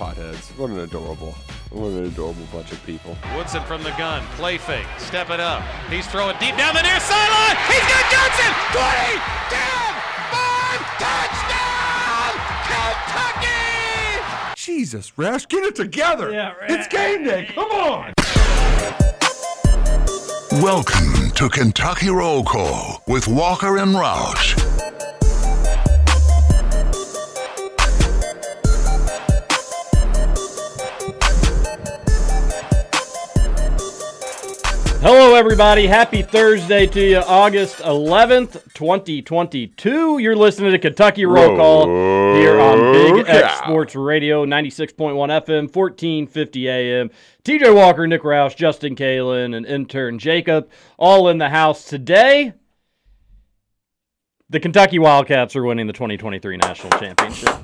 Potheads. What an adorable, what an adorable bunch of people. Woodson from the gun. Play fake. Step it up. He's throwing deep down the near sideline. He's got Johnson. 20, 10, 5, touchdown! Kentucky! Jesus, Rash, get it together. Yeah, It's game day. Come on. Welcome to Kentucky Roll Call with Walker and Roush. Hello, everybody. Happy Thursday to you, August 11th, 2022. You're listening to Kentucky Roll Call here on Big X. Sports Radio, 96.1 FM, 1450 AM. TJ Walker, Nick Roush, Justin Kalen, and intern Jacob, all in the house today. The Kentucky Wildcats are winning the 2023 National Championship.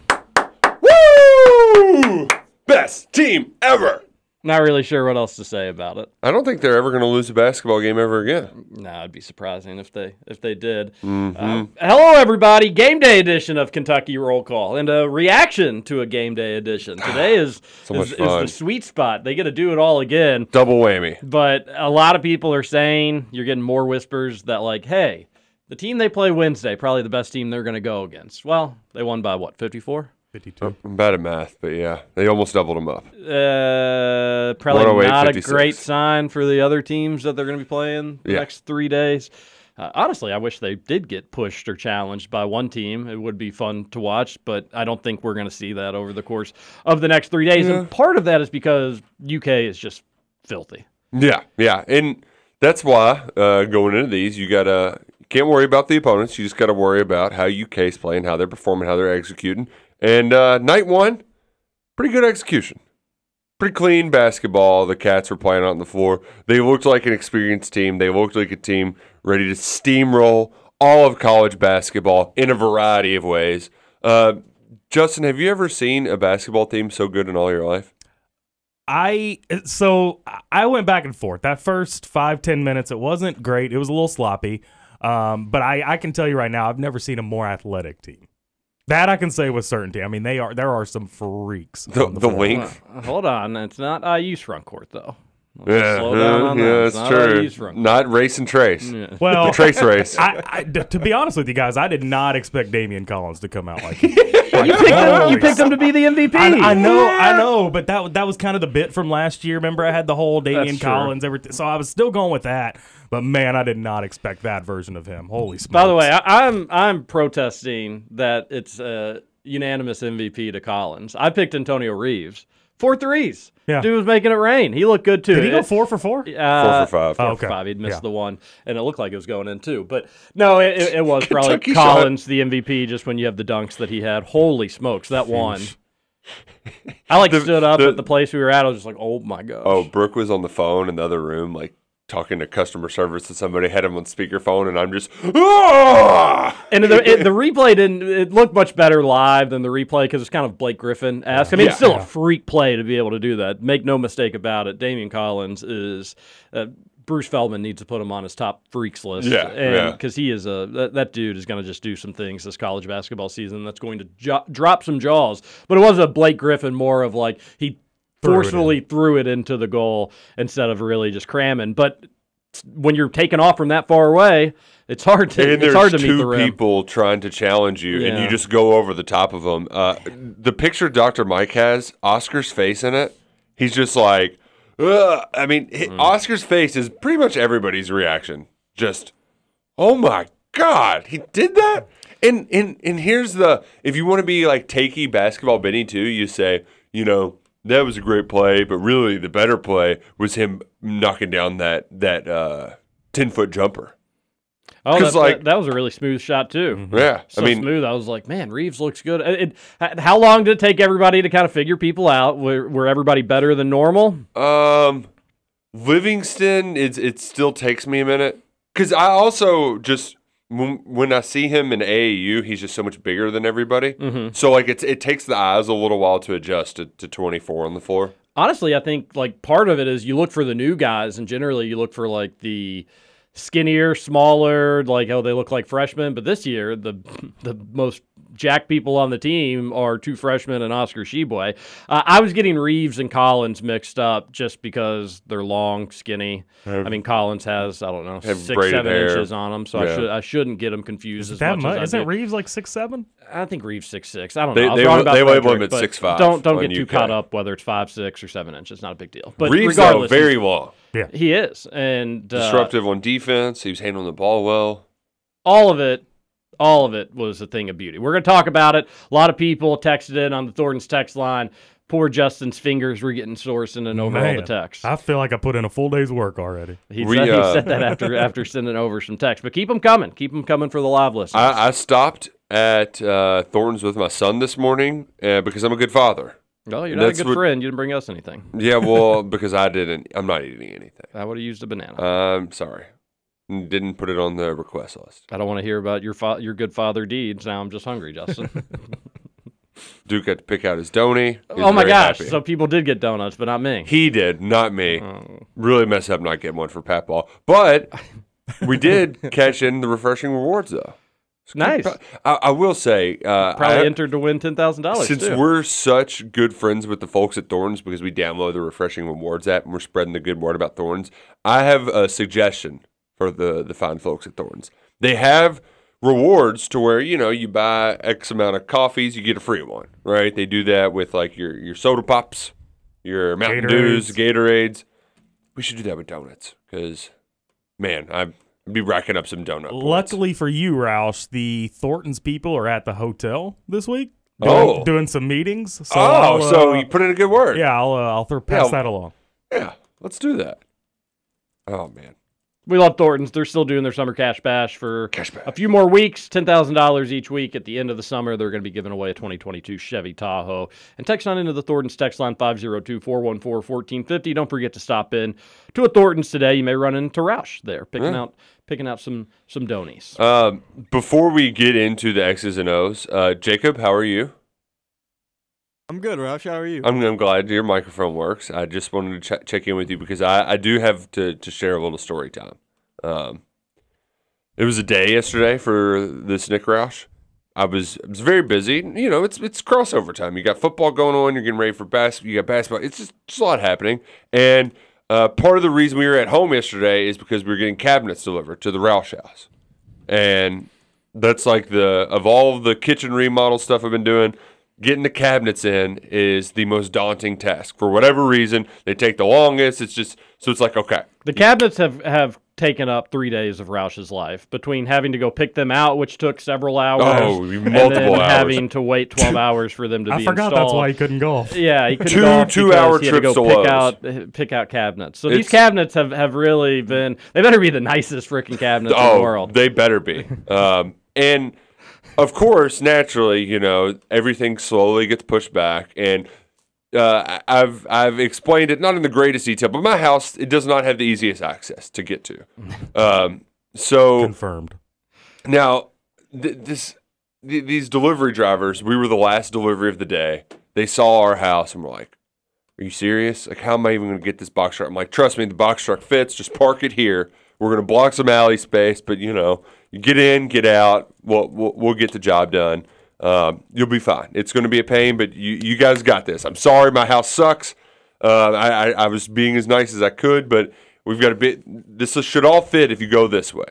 Woo! Best team ever. Not really sure what else to say about it. I don't think they're ever going to lose a basketball game ever again. No, it'd be surprising if they if they did. Mm-hmm. Uh, hello, everybody! Game day edition of Kentucky Roll Call and a reaction to a game day edition. Today is So is, is the sweet spot. They get to do it all again, Double whammy. but a lot of people are saying you're getting more whispers that like, hey, the team they play Wednesday probably the best team they're going to go against. Well, they won by what, 54? 52. I'm bad at math, but yeah, they almost doubled them up. Uh, probably 108, not a great sign for the other teams that they're going to be playing the Yeah. next three days. Uh, honestly, I wish they did get pushed or challenged by one team. It would be fun to watch, but I don't think we're going to see that over the course of the next three days. And part of that is because UK is just filthy. Yeah, yeah, and that's why uh, going into these, you gotta can't worry about the opponents. You just gotta worry about how UK's playing, how they're performing, how they're executing. And uh, night one, pretty good execution, pretty clean basketball. The Cats were playing on the floor. They looked like an experienced team. They looked like a team ready to steamroll all of college basketball in a variety of ways. Uh, Justin, have you ever seen a basketball team so good in all your life? I so I went back and forth. That first five ten minutes, it wasn't great. It was a little sloppy, um, but I I can tell you right now, I've never seen a more athletic team. That I can say with certainty. I mean, they are there are some freaks. The, on the, the, floor. length. Uh, hold on, it's not IU's front court though. Let's Yeah, slow down uh, on yeah, that. that's not true. IU's front court. Not race and trace. Yeah. Well, The trace race. I, I d- to be honest with you guys, I did not expect Daimion Collins to come out like he. You picked, him, you picked him to be the MVP. I, I know, I know, but that that was kind of the bit from last year. Remember, I had the whole Daimion That's. Collins, everything. So I was still going with that. But man, I did not expect that version of him. Holy smokes! By the way, I, I'm I'm protesting that it's a unanimous MVP to Collins. I picked Antonio Reeves. Four threes. Yeah. Dude was making it rain. He looked good too. did he go four for four? Uh, Four for five. four Oh, for five. He'd missed Yeah. the one, and it looked like it was going in too. But no, it, it, it was probably Kentucky shot. Collins the MVP. Just when you have the dunks that he had, holy smokes, that one. I like The- stood up the- at the place we were at. I was just like, oh my gosh. Oh, Brooke was on the phone in the other room, like talking to customer service to somebody, had him on speakerphone, and I'm just, ah! And the, it, the replay didn't. It looked much better live than the replay because it's kind of Blake Griffin esque. I mean, it's still Yeah. a freak play to be able to do that. Make no mistake about it. Daimion Collins is. Uh, Bruce Feldman needs to put him on his top freaks list. Yeah, yeah. because he is a that, that dude is going to just do some things this college basketball season that's going to jo- drop some jaws. But it was a Blake Griffin more of like he Threw it forcefully threw it into the goal instead of really just cramming. But when you're taken off from that far away, it's hard to And it's hard to meet two the people trying to challenge you, and you just go over the top of them. Uh, the picture Dr. Mike has, Oscar's face in it, he's just like, Ugh. I mean, Mm. Oscar's face is pretty much everybody's reaction just, oh my god, he did that. And and and here's the if you want to be like takey basketball Benny too, you say, you know, that was a great play, but really the better play was him knocking down that that uh, ten foot jumper. Oh, 'Cause, that, like- that, that was a really smooth shot too. Yeah, So I mean, smooth. I was like, man, Reeves looks good. It, it- how long did it take everybody to kind of figure people out? Were, were everybody better than normal? Um, Livingston, it's it still takes me a minute because I also just when, when I see him in AAU, he's just so much bigger than everybody. Mhm. So like it's it takes the eyes a little while to adjust to, to 24 on the floor. Honestly, I think like part of it is you look for the new guys, and generally you look for like the skinnier, smaller, like oh they look like freshmen. But this year, the the most jack people on the team are two freshmen and Oscar Tshiebwe. Uh, I was getting Reeves and Collins mixed up just because they're long, skinny. Have- I mean, Collins has I don't know six, seven hair. inches on him, so I should I shouldn't get them confused as that much. much? Isn't. Reeves like six seven? I think Reeves six six. I don't They- know. I was they wrong wa- about they label Fredrick, him at but 6'5" Don't don't get too UK. caught up whether it's five six or seven inches. Not a big deal. But Reeves though, regardless, very he's- long, Yeah. he is, and uh, disruptive on defense. He was handling the ball well. all of it, all of it was a thing of beauty. We're going to talk about it. A lot of people texted in on the Thornton's text line. Poor Justin's fingers were getting sore sending over all the texts. I feel like I put in a full day's work already. He, We, said, he uh, said that after after sending over some texts. But keep them coming. Keep them coming for the live listeners. I, I stopped at uh, Thornton's with my son this morning uh, because I'm a good father. Well, you're not a that's good what- friend. You didn't bring us anything. Yeah, well, because I didn't. I'm not eating anything. I would have used a banana. I'm sorry. Didn't put it on the request list. I don't want to hear about your fa- your good father deeds. Now I'm just hungry, Justin. Duke got to pick out his donny. Oh my gosh! So people did get donuts, but not me. he did, not me. Oh. Really messed up not getting one for Pat Ball. But we did catch in the refreshing rewards though. Nice. I, I will say, uh, Probably I- entered to win ten thousand dollars. since we're such good friends with the folks at Thorns because we download the refreshing rewards app and we're spreading the good word about Thorns, I have a suggestion for the the fine folks at Thorns. They have rewards to where you know you buy X amount of coffees, you get a free one, right? They do that with like your your soda pops, your Mountain Dews, Gatorades. We should do that with donuts because, man, I'd be racking up some donut. points. Luckily for you, Roush, the Thornton's people are at the hotel this week. Doing, Oh. doing some meetings. So oh, I'll, so uh, you put in a good word. yeah, I'll uh, I'll throw pass Yeah. that along. yeah. Let's do that. Oh man. We love Thornton's. They're still doing their summer cash bash for Cash bash. a few more weeks. Ten thousand dollars each week. At the end of the summer, they're going to be giving away a 2022 Chevy Tahoe. And text on into the Thornton's text line 502-414-1450. Don't forget to stop in to a Thornton's today. You may run into Roush there, picking Yeah. out picking out some some donies. Um, before we get into the X's and O's, uh, Jacob, how are you? I'm good, Roush. How are you? I'm, I'm glad your microphone works. I just wanted to ch- check in with you because I, I do have to, to share a little story time. Um, it was a day yesterday for this Nick Roush. I was I was very busy. You know, it's it's crossover time. You got football going on. You're getting ready for basketball. You got basketball. It's just, just a lot happening. And uh, part of the reason we were at home yesterday is because we were getting cabinets delivered to the Roush house. and that's like the of all the kitchen remodel stuff I've been doing. Getting the cabinets in is the most daunting task. For whatever reason, they take the longest. It's just so it's like okay, The cabinets have, have taken up three days of Roush's life between having to go pick them out, which took several hours, Oh, and then hours. having to wait 12 hours for them to I be forgot installed. that's why he couldn't golf. Yeah, he couldn't Two golf two-hour because he had to trips go to pick out pick out cabinets. So these cabinets have, have really been they better be the nicest freaking cabinets in the oh, world. they better be. um, and of course, naturally, you know, everything slowly gets pushed back. And uh, I've I've explained it not in the greatest detail, but my house it does not have the easiest access to get to. Um, so Confirmed. Now, th- this th- these delivery drivers, we were the last delivery of the day. They saw our house and were like, "Are you serious? Like, how am I even going to get this box truck?" I'm like, "Trust me, the box truck fits. Just park it here. We're going to block some alley space, but you know, you get in, get out. We'll we'll, we'll get the job done. Um, you'll be fine. It's going to be a pain, but you you guys got this. I'm sorry, my house sucks. Uh, I, I I was being as nice as I could, but we've got a bit. This should all fit if you go this way."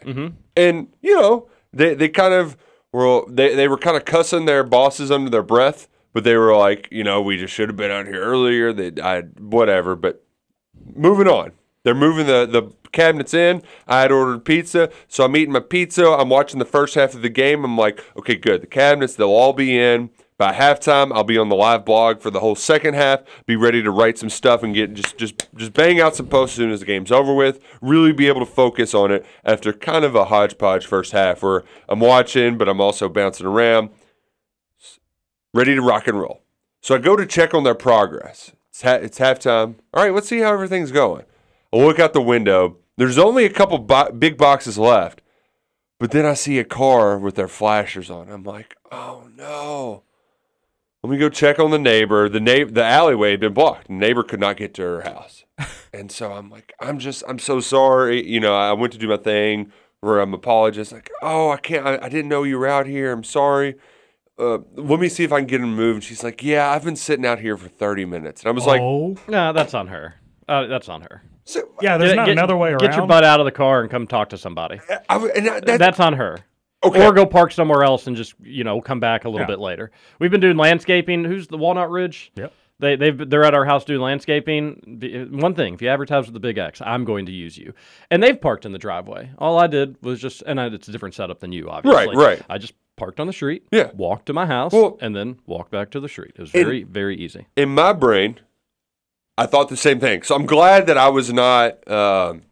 and you know they they kind of were they, they were kind of cussing their bosses under their breath but they were like you know we just should have been out here earlier they I whatever but moving on they're moving the the cabinets in. I had ordered pizza, so I'm eating my pizza. I'm watching the first half of the game. I'm like, okay, good. The cabinets, they'll all be in. By halftime, I'll be on the live blog for the whole second half. Be ready to write some stuff and get just just just bang out some posts as soon as the game's over with. Really be able to focus on it after kind of a hodgepodge first half where I'm watching, but I'm also bouncing around. Ready to rock and roll. So I go to check on their progress. It's, ha- it's halftime. All right, let's see how everything's going. I look out the window. There's only a couple bo- big boxes left, but then I see a car with their flashers on. I'm like, oh no. Let me go check on the neighbor. The na- the alleyway had been blocked. The neighbor could not get to her house. and so I'm like, I'm just, I'm so sorry. You know, I went to do my thing where I'm apologizing. Like, oh, I can't, I, I didn't know you were out here. I'm sorry. Uh, let me see if I can get him moved. And she's like, yeah, I've been sitting out here for 30 minutes. And I was like, oh, No, that's on her. Uh, that's on her. So, yeah. There's Get- not get- another way around. Get your butt out of the car and come talk to somebody. I, w- and that, that- That's on her. Okay. Or go park somewhere else and just you know come back a little Yeah. bit later. We've been doing landscaping. Who's the Walnut Ridge? Yep. They they've they're at our house doing landscaping. One thing, if you advertise with the big X, I'm going to use you. And they've parked in the driveway. All I did was just, and I, it's a different setup than you, obviously. right. right. I just parked on the street. Yeah. Walked to my house. Well- and then walked back to the street. It was very very easy. in my brain, I thought the same thing. So I'm glad that I was not um,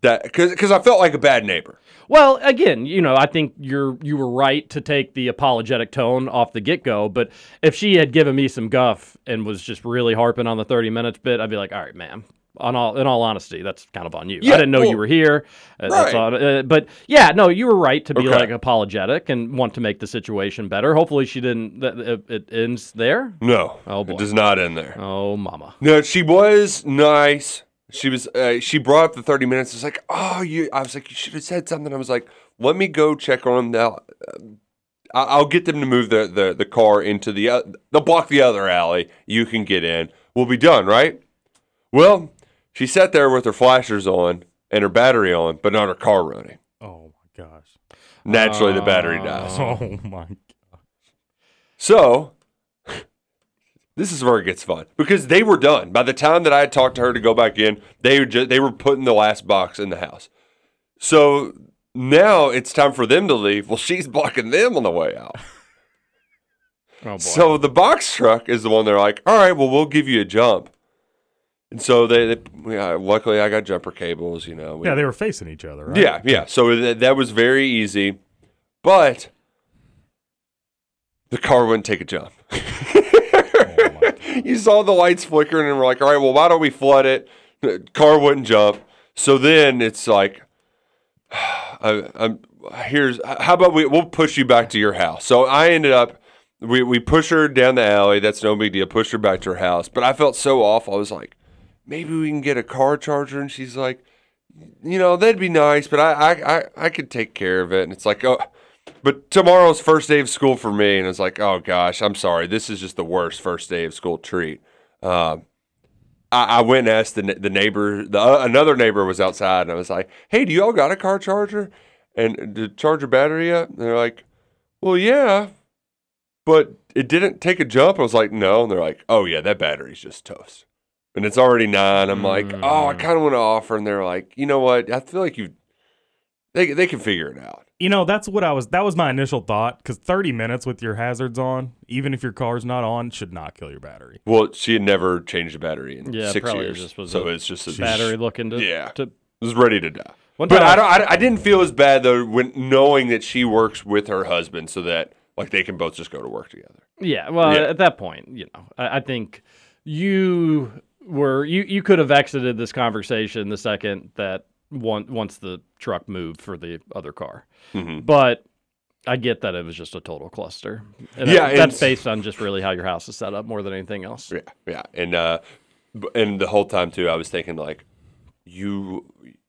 that because I felt like a bad neighbor. Well, again, you know, I think you're you were right to take the apologetic tone off the get go. But if she had given me some guff and was just really harping on the thirty minutes bit, I'd be like, all right, ma'am. On all, in all honesty, that's kind of on you. Yeah, I didn't know you were here. Uh, That's right. on, uh, but yeah, no, you were right to be Okay. like apologetic and want to make the situation better. Hopefully, she didn't. That it, it ends there. No, Oh, boy. it does not end there. Oh, mama. No, she was nice. She was. Uh, she brought up the thirty minutes. It's like, oh, you. I was like, you should have said something. I was like, let me go check on them. Now, I- I'll get them to move the the, the car into the. Uh, they'll block the other alley. You can get in. We'll be done, right? Well, she sat there with her flashers on and her battery on, but not her car running. oh my gosh. Naturally, the battery oh, dies. Oh my. Gosh. So, this is where it gets fun because they were done by the time that I had talked to her to go back in. They were just, they were putting the last box in the house. So now it's time for them to leave. Well, she's blocking them on the way out. Oh boy. So the box truck is the one they're like, all right, well, we'll give you a jump. And so they, they yeah, uh, luckily I got jumper cables, you know. we- Yeah, they were facing each other, right? yeah, yeah. So th- that was very easy, but the car wouldn't take a jump. you saw the lights flickering, and we're like, "All right, well, why don't we flood it?" The car wouldn't jump. So then it's like, I, I'm here's how about we we'll push you back to your house. So I ended up. We, we push her down the alley. That's no big deal. Push her back to her house. But I felt so off. I was like, maybe we can get a car charger. And she's like, you know, that'd be nice, but I, I, I, I could take care of it. And it's like, oh, but tomorrow's first day of school for me. And it's like, oh gosh, I'm sorry. This is just the worst first day of school treat. Um, I, I went and asked the, the neighbor, the, uh, another neighbor was outside and I was like, hey, do y'all got a car charger? And to charge your battery up? And they're like, well, yeah, but it didn't take a jump. I was like, no. And they're like, oh yeah, that battery's just toast. And it's already nine. I'm like, mm. oh, I kind of want to offer. And they're like, you know what? I feel like you, they, they can figure it out. You know, that's what I was. That was my initial thought. Because 30 minutes with your hazards on, even if your car's not on, should not kill your battery. Well, she had never changed a battery in Yeah, six years, just was so a it's just a battery looking to Yeah, to was ready to die. One but I I- don't. I, I didn't feel as bad though when knowing that she works with her husband, so that like they can both just go to work together. Yeah, well, Yeah. at that point, you know, I, I think you were you you could have exited this conversation the second that one once the truck moved for the other car, Mhm. but I get that it was just a total cluster. And Yeah, that- that's based on just really how your house is set up more than anything else. Yeah, yeah, and uh, and the whole time too, I was thinking like, you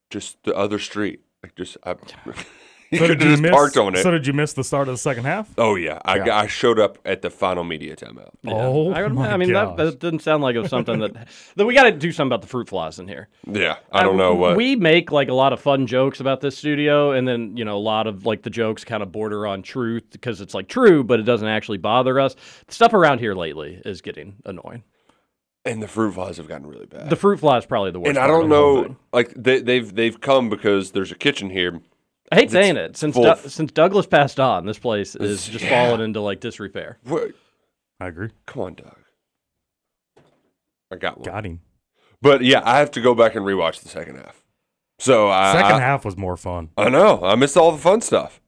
just the other street, like just I, you So could did have you just miss? parked on it. So did you miss the start of the second half? oh yeah, I, Yeah. I showed up at the final media timeout. Oh I, would- my I mean, that, gosh. that didn't sound like it was something that that we got to do something about the fruit flies in here. Yeah, I don't know Uh, what. we make like a lot of fun jokes about this studio, and then you know a lot of like the jokes kind of border on truth because it's like true, but it doesn't actually bother us. The stuff around here lately is getting annoying. and the fruit flies have gotten really bad. The fruit fly is probably the worst. and I don't of the know, thing. like they, they've they've come because there's a kitchen here. I hate saying it. Since Du- since Douglas passed on, this place is just Yeah. fallen into like disrepair. What? I agree. Come on, Doug. I got one. Got him. But yeah, I have to go back and rewatch the second half. So I, Second I, half was more fun. I know. I missed all the fun stuff.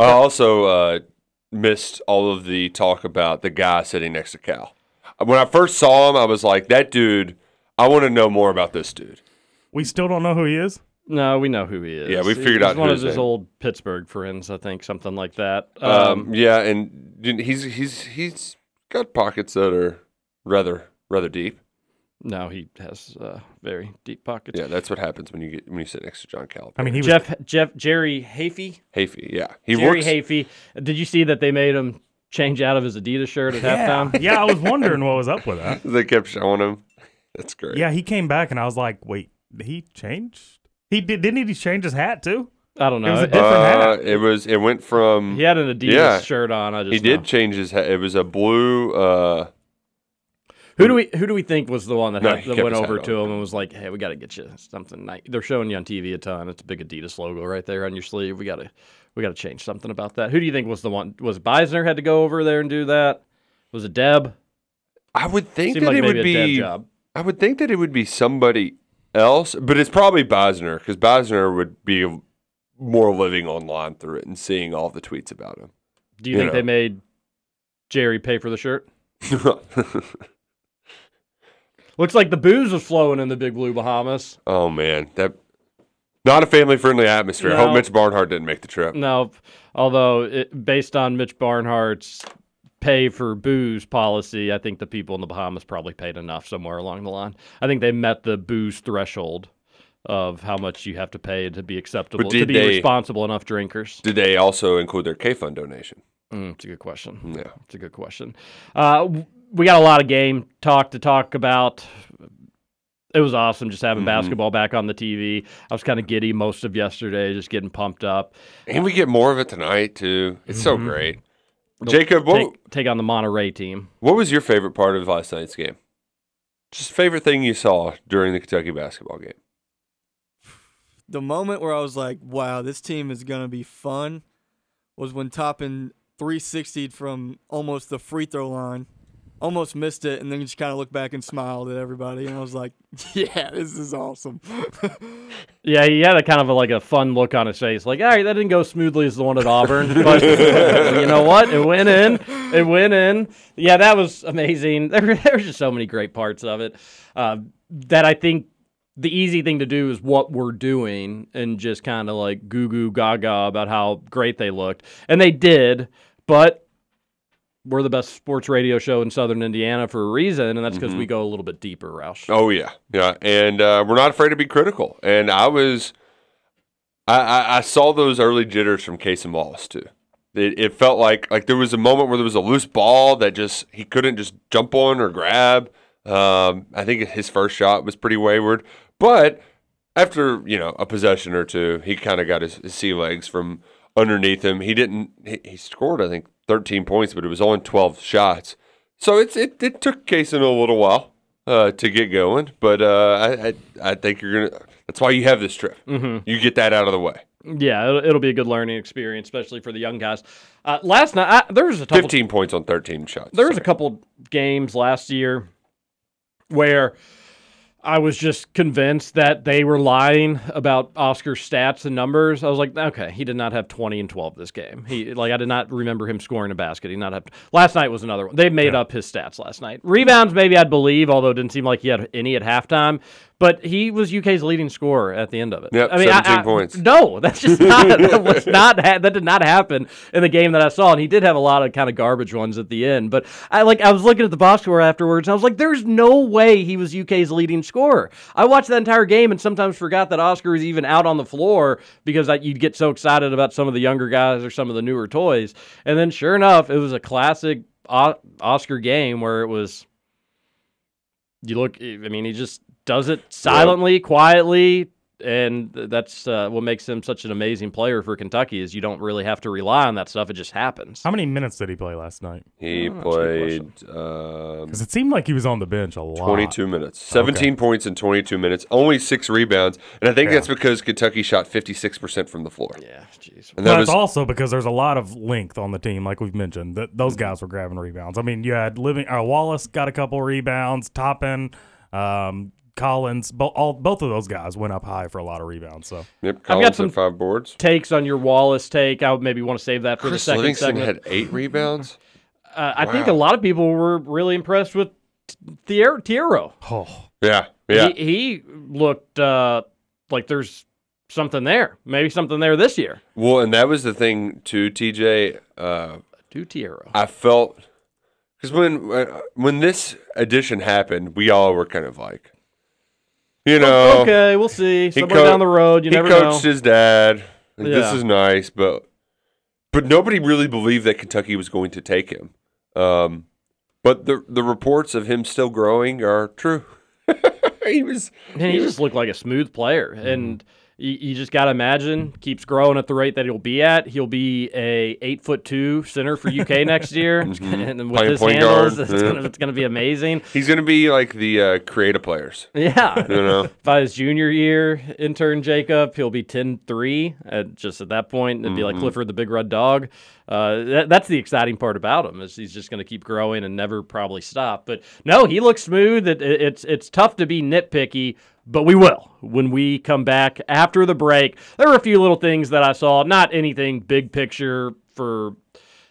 I also uh, missed all of the talk about the guy sitting next to Cal. When I first saw him, I was like, that dude, I want to know more about this dude. We still don't know who he is. No, we know who he is. Yeah, we He- figured he's out one who of his his name- old Pittsburgh friends, I think, something like that. Um, Um, yeah, and he's he's he's got pockets that are rather rather deep. no, he has uh, very deep pockets. Yeah, that's what happens when you get when you sit next to John Calipari. I mean, he was Jeff Jeff Jerry Hafey. Hafey, yeah, he Jerry works. Hafey. Did you see that they made him change out of his Adidas shirt at yeah. halftime? yeah, I was wondering what was up with that. They kept showing him. That's great. Yeah, he came back and I was like, wait, he changed? He did, didn't he change his hat too? I don't know. It was a It- different Uh, hat. it was. It went from. he had an Adidas Yeah. shirt on. I just He did change his hat. It was a blue. Uh, Who do we who do we think was the one that, No, had, that went over to on. him and was like, "Hey, we got to get you something nice." They're showing you on TV a ton. It's a big Adidas logo right there on your sleeve. We got to we got to change something about that. Who do you think was the one? Was Beisner had to go over there and do that? Was it Deb? I would think Seemed that like it would be. job. I would think that it would be somebody else, but it's probably Bosner because Bosner would be more living online through it and seeing all the tweets about him. Do you, You think know. they made Jerry pay for the shirt? Looks like the booze was flowing in the Big Blue Bahamas. oh man, that not a family friendly atmosphere. I hope Mitch Barnhart didn't make the trip. No, although it, based on Mitch Barnhart's pay for booze policy, I think the people in the Bahamas probably paid enough somewhere along the line. I think they met the booze threshold of how much you have to pay to be acceptable to be they- responsible enough drinkers. Did they also include their K Fund donation? Mm, it's a good question. Yeah. It's a good question. Uh, we got a lot of game talk to talk about. It was awesome just having Mhm. basketball back on the TV. I was kind of giddy most of yesterday, just getting pumped up. And we get more of it tonight too. It's so Mhm. great. They'll Jacob, what take, take on the Monterey team. what was your favorite part of last night's game? Just favorite thing you saw during the Kentucky basketball game. The moment where I was like, wow, this team is going to be fun was when Toppin 360'd from almost the free throw line. Almost missed it, and then just kind of looked back and smiled at everybody. And I was like, yeah, this is awesome. Yeah, he had a kind of a, like a fun look on his face, like, all right, that didn't go smoothly as the one at Auburn, but you know what? It went in. It went in. Yeah, that was amazing. There, were- there were just so many great parts of it uh, that I think the easy thing to do is what we're doing and just kind of like goo goo gaga about how great they looked, and they did, but. We're the best sports radio show in Southern Indiana for a reason, and that's because we go a little bit deeper, Roush. Oh yeah, yeah, and uh, we're not afraid to be critical. And I was, I, I, I saw those early jitters from Cason Wallace too. It, it felt like like there was a moment where there was a loose ball that just he couldn't just jump on or grab. Um, I think his first shot was pretty wayward, but after you know a possession or two, he kind of got his, his sea legs from underneath him. He didn't. He, he scored I think 13 points, but it was only 12 shots. So it's it, it took Cason a little while uh, to get going, but uh, I, I I think you're gonna. That's why you have this trip. Mhm. You get that out of the way. Yeah, it'll, it'll be a good learning experience, especially for the young guys. Uh, last night, I, there was a couple, 15 points on 13 shots. there was a couple games last year where I was just convinced that they were lying about Oscar's stats and numbers. I was like, okay, he did not have 20 and 12 this game. He like I did not remember him scoring a basket. He did not have last night was another one. They made up his stats last night. Rebounds, maybe I'd believe, although it didn't seem like he had any at halftime. But he was UK's leading scorer at the end of it. Yep, I mean, 17 I- points. No, that's just not. that was not. That did not happen in the game that I saw. And he did have a lot of kind of garbage ones at the end. But I like. I was looking at the box score afterwards. And I was like, "There's no way he was UK's leading scorer." I watched that entire game and sometimes forgot that Oscar was even out on the floor because I, you'd get so excited about some of the younger guys or some of the newer toys. And then, sure enough, it was a classic O- Oscar game where it was. You look. I mean, he just does it silently, quietly. and that's uh, what makes him such an amazing player for Kentucky. Is you don't really have to rely on that stuff; it just happens. How many minutes did he play last night? He Oh, that's a played um, Because it seemed like he was on the bench a lot. 22 minutes, 17 points in 22 minutes, only six rebounds, and I think Yeah. that's because Kentucky shot 56% from the floor. Yeah, jeez. And that But was also because there's a lot of length on the team, like we've mentioned. That those guys were grabbing rebounds. I mean, you had living. Uh, Wallace got a couple rebounds. Toppin, um, Collins, bo- all both of those guys went up high for a lot of rebounds. So yep. I've got some had five boards. takes on your Wallace take. I would maybe want to save that for Chris the second Livingston segment. had eight rebounds. Uh, I think a lot of people were really impressed with Thier- Thiero. oh, Yeah, yeah. He, he looked uh, like there's something there. Maybe something there this year. Well, and that was the thing too, TJ. Uh, To Thiero. I felt because when when this addition happened, we all were kind of like, you know, okay, we'll see. he Somewhere co- down the road, you he never know. coached his dad. Like, This is nice, but but nobody really believed that Kentucky was going to take him. Um, but the the reports of him still growing are true. he was And he just looked like a smooth player. Mm-hmm. You, you just got to imagine keeps growing at the rate that he'll be at. He'll be a eight foot two center for UK next year, and with Mm-hmm. Playing his handles, guard, it's, yeah. gonna, it's gonna be amazing. he's going to be like the uh, creative players. Yeah. You know? By his junior year, intern Jacob, he'll be 10 3. At just at that point, it'd be like Mhm. Clifford the Big Red Dog. Uh, that, that's the exciting part about him is he's just going to keep growing and never probably stop. But no, he looks smooth. It, it- it's it's tough to be nitpicky, but we will when we come back after the break. There were a few little things that I saw, not anything big picture for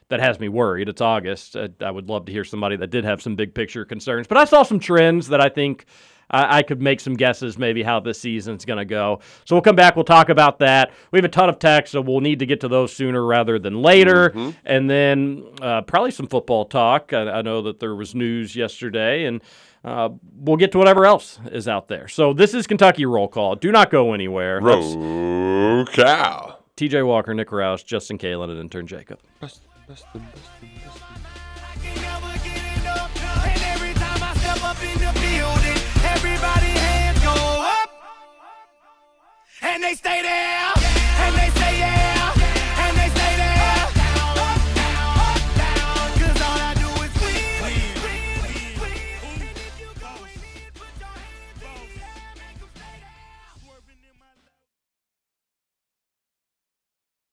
that has me worried. It's August. I, I would love to hear somebody that did have some big picture concerns, but I saw some trends that I think I, I could make some guesses maybe how this season's going to go. So we'll come back. We'll talk about that. We have a ton of texts, so we'll need to get to those sooner rather than later. And then uh, probably some football talk. I, I know that there was news yesterday, and uh, we'll get to whatever else is out there. So this is Kentucky Roll Call. Do not go anywhere. That's Row cow. TJ Walker, Nick Roush, Justin Kalen, and intern Jacob. And they stay there,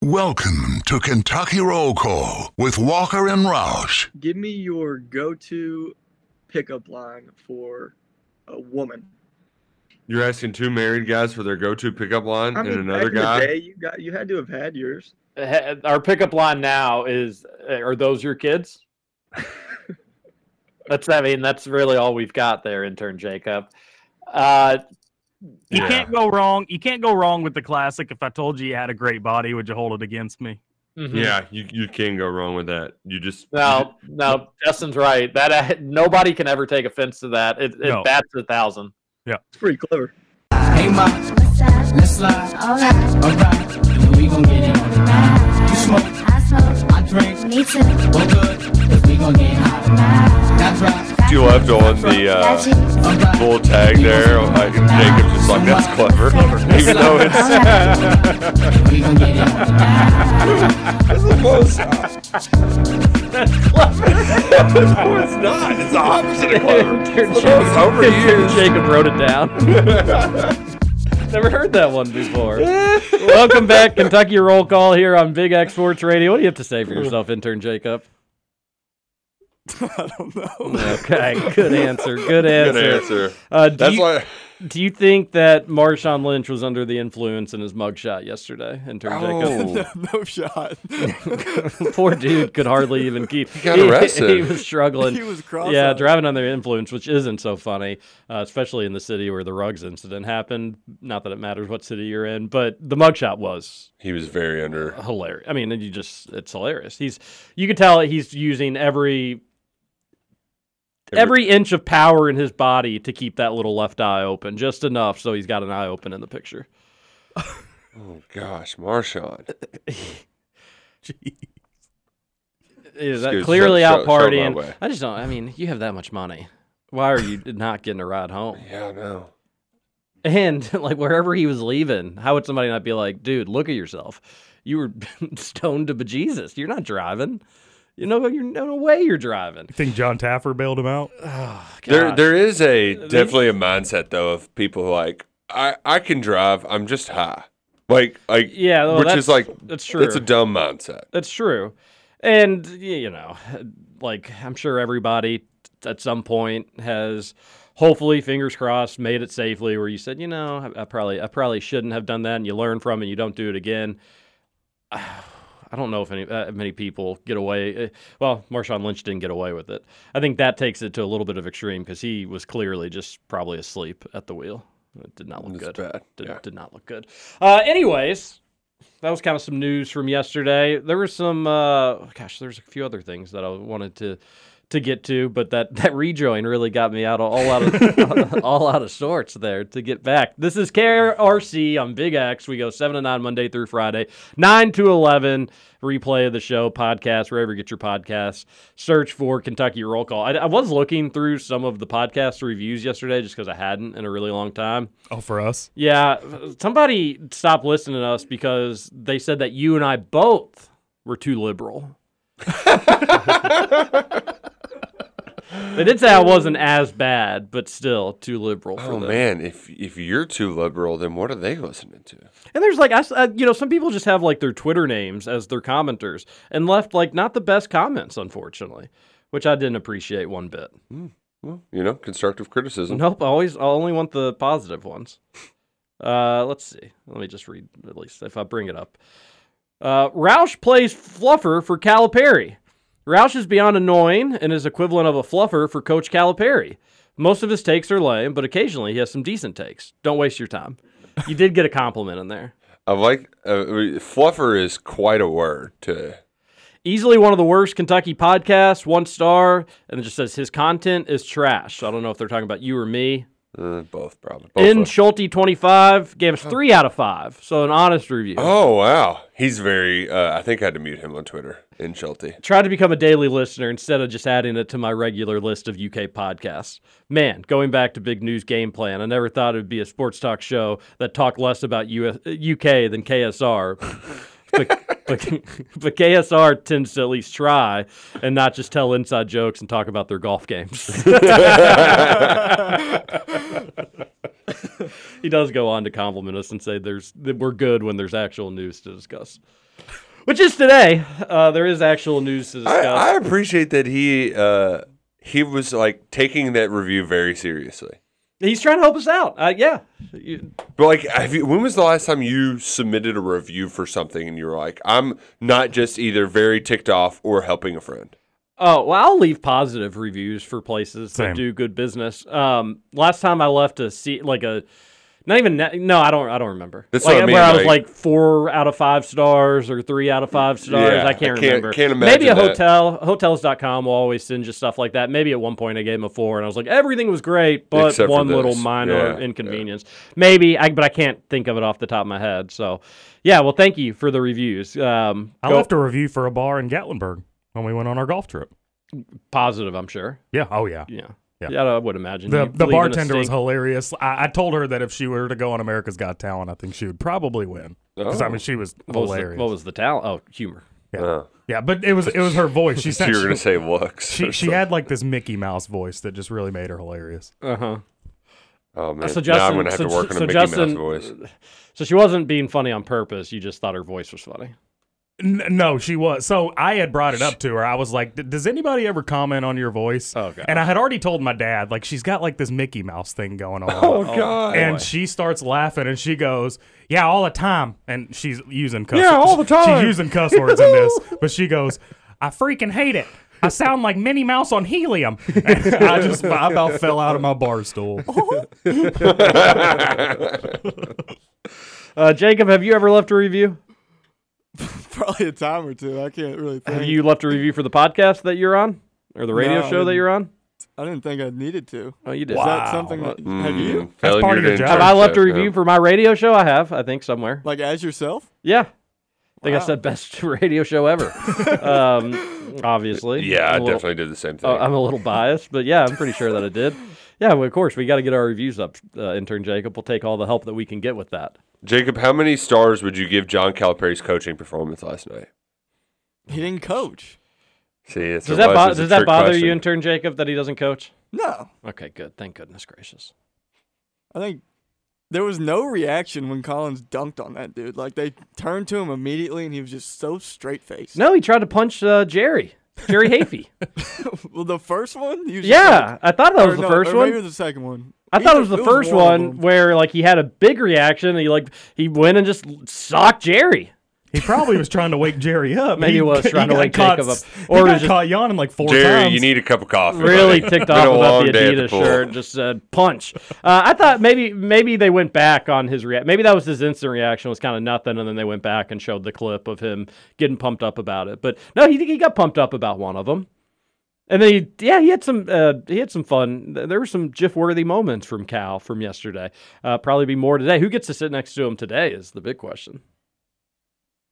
Welcome to Kentucky Roll Call with Walker and Roush. Give me your go-to pickup line for a woman. You're asking two married guys for their go-to pickup line I mean, and another back in guy. the day, you got you had to have had yours. Our pickup line now is uh, Are those your kids? that's, I mean, that's really all we've got there, intern Jacob. Uh, You Yeah. can't go wrong. You can't go wrong with the classic. If I told you you had a great body, would you hold it against me? mhm. Yeah, you, you can go wrong with that. You just No, no, Justin's right. That uh, nobody can ever take offense to that. It, it No. bats a thousand. Yeah, It's pretty clever. Hey, ma, let's slide. Alright, alright, and we gon' get it on the. You smoke, I smoke, I drink, me too. We're good, cause we gon' get hot. That's right. You left on the uh, little tag there. Like Jacob's just like that's clever, even though it's we gon' get it on the night. that's the most. That's clever. no, it's not. It's the opposite of clever. It's the most Intern overused. Jacob wrote it down. Never heard that one before. Welcome back, Kentucky Roll Call here on Big X Sports Radio. What do you have to say for yourself, intern Jacob? I don't know. Okay, good answer. Good answer. Good answer. Uh, do, That's you, why. do you think that Marshawn Lynch was under the influence in his mugshot yesterday, intern Jacob? Oh, no shot. Poor dude could hardly even keep. He got arrested. He, was struggling. He was crossing. Yeah, driving under influence, which isn't so funny, uh, especially in the city where the Ruggs incident happened. Not that it matters what city you're in, but the mugshot was he was very under. hilarious. I mean, you just it's hilarious. He's you can tell he's using every every inch of power in his body to keep that little left eye open, just enough so he's got an eye open in the picture. Oh gosh, Marshawn. Jeez. Is that Excuse- clearly show- out show- show my partying? I just don't. I mean, you have that much money. Why are you not getting a ride home? Yeah, I know. And like wherever he was leaving, how would somebody not be like, dude, look at yourself. You were stoned to bejesus. You're not driving. You know, you're no way you're driving. You think John Taffer bailed him out? Oh, there, there is a definitely a mindset though of people who like I, I can drive. I'm just high, like like Yeah, well, which is like that's That's a dumb mindset. That's true. And you know, like I'm sure everybody t- at some point has hopefully fingers crossed made it safely where you said, you know, I, I probably I probably shouldn't have done that and you learn from it and you don't do it again. I don't know if any uh, many people get away. uh, Well, Marshawn Lynch didn't get away with it. I think that takes it to a little bit of extreme because he was clearly just probably asleep at the wheel. It did not look good. bad, Did, did not look good. Uh, anyways, that was kind of some news from yesterday. There was some, uh, gosh, there's a few other things that I wanted to to get to, but that that rejoin really got me out of, all out of all out of sorts there to get back. This is KRC on Big X. We go seven to nine Monday through Friday, nine to eleven. Replay of the show, podcast, wherever you get your podcasts. Search for Kentucky Roll Call. I, I was looking through some of the podcast reviews yesterday just because I hadn't in a really long time. Oh, for us? Yeah, somebody stopped listening to us because they said that you and I both were too liberal. they did say I wasn't as bad, but still too liberal for Oh them. man, if if you're too liberal, then what are they listening to? And there's like, I, uh, you know, some people just have like their Twitter names as their commenters and left like not the best comments, unfortunately, which I didn't appreciate one bit. Well, you know, constructive criticism. Nope, I always I only want the positive ones. Uh, let's see. Let me just read at least if I bring it up. Uh, Roush plays fluffer for Calipari. Roush is beyond annoying and is equivalent of a fluffer for Coach Calipari. Most of his takes are lame, but occasionally he has some decent takes. Don't waste your time. You did get a compliment in there. I like uh, fluffer is quite a word to. Easily one of the worst Kentucky podcasts, one star, and it just says his content is trash. So I don't know if they're talking about you or me. Uh, both probably. Both In Schulte twenty five gave us three out of five, so an honest review. Oh wow, he's very. Uh, I think I had to mute him on Twitter in Schulte. Tried to become a daily listener instead of just adding it to my regular list of UK podcasts. Man, going back to Big News Game Plan, I never thought it would be a sports talk show that talked less about US, UK than KSR. but, but, but KSR tends to at least try and not just tell inside jokes and talk about their golf games. he does go on to compliment us and say there's that we're good when there's actual news to discuss. Which is today. Uh, there is actual news to discuss. I, I appreciate that he uh, he was like taking that review very seriously. He's trying to help us out. Uh, yeah. But like, have you, when was the last time you submitted a review for something and you were like, I'm not just either very ticked off or helping a friend? Oh, well, I'll leave positive reviews for places Same. that do good business. Um, last time I left a seat, like a, not even, ne- no, I don't, I don't remember. That's like, what I mean, Where I was like- like four out of five stars or three out of five stars. Yeah, I I can't can't- remember. can't imagine Maybe a imagine that. hotel, hotels.com will always send you stuff like that. Maybe at one point I gave him a four and I was like, everything was great, but Except one little minor Yeah, inconvenience. Maybe, I, but I can't think of it off the top of my head. So, yeah, well, thank you for the reviews. Um, I left a review for a bar in Gatlinburg when we went on our golf trip. Positive, I'm sure. Yeah. Oh yeah. Yeah. Yeah. Yeah, I would imagine. The the bartender was hilarious. I, I told her that if she were to go on America's Got Talent, I think she would probably win. Because I Oh. mean, she was What was the- hilarious. what was the talent? Oh, humor. Yeah. Yeah, but it was it was her voice. She said you were gonna say looks She she had like this Mickey Mouse voice that just really made her hilarious. Uh huh. Oh man, So now Justin, I'm gonna have so, to work on so a Mickey Justin, Mouse voice. So she wasn't being funny on purpose. You just thought her voice was funny. N- no, she was. So I had brought it up to her. I was like, "D- "Does anybody ever comment on your voice?" Oh, God. And I had already told my dad, like, she's got like this Mickey Mouse thing going on. Oh, God. And boy. she starts laughing, and she goes, "Yeah, all the time." And she's using cuss. Yeah, all the time. She's using cuss words in this, but she goes, "I freaking hate it." I sound like Minnie Mouse on helium. And I just I about fell out of my bar stool. Uh, Jacob, have you ever left a review? Probably a time or two. I can't really think. Have you left a review for the podcast that you're on, or the radio No, show that you're on? I didn't think I needed to. Oh, you did. Is that something that have you? Mm, failing part of your job. Have I left a review yeah. for my radio show? I have. I think somewhere. Like as yourself? Yeah. I think I said best radio show ever. um, obviously. Yeah, I I'm a little- definitely did the same thing. Oh, I'm a little biased, but yeah, I'm pretty sure that I did. Yeah, well, of course we got to get our reviews up, uh, intern Jacob. We'll take all the help that we can get with that. Jacob, how many stars would you give John Calipari's coaching performance last night? He didn't coach. See, it's Does that bo- does that bother you, intern Jacob, that he doesn't coach? No. Okay, good. Thank goodness gracious. I think there was no reaction when Collins dunked on that dude. Like they turned to him immediately, and he was just so straight faced. No, he tried to punch uh, Jerry, Jerry Hafey. well, the first one. Yeah, like- I thought that was the no, first one. Maybe the second one. I thought it was Either- the first one one where like he had a big reaction. And he like he went and just socked Jerry. He probably was trying to wake Jerry up. Maybe he was trying to got wake caught, Jacob up. Or Or he got was just- caught yawning like four Jerry, times. you need a cup of coffee. really buddy. ticked off about the Adidas pool. shirt. Just said punch. Uh, I thought maybe maybe they went back on his react. Maybe that was his instant reaction was kind of nothing, and then they went back and showed the clip of him getting pumped up about it. But no, he he got pumped up about one of them. And then he, yeah, he had some, uh, he had some fun. There were some GIF-worthy moments from Cal from yesterday. Uh, probably be more today. Who gets to sit next to him today is the big question.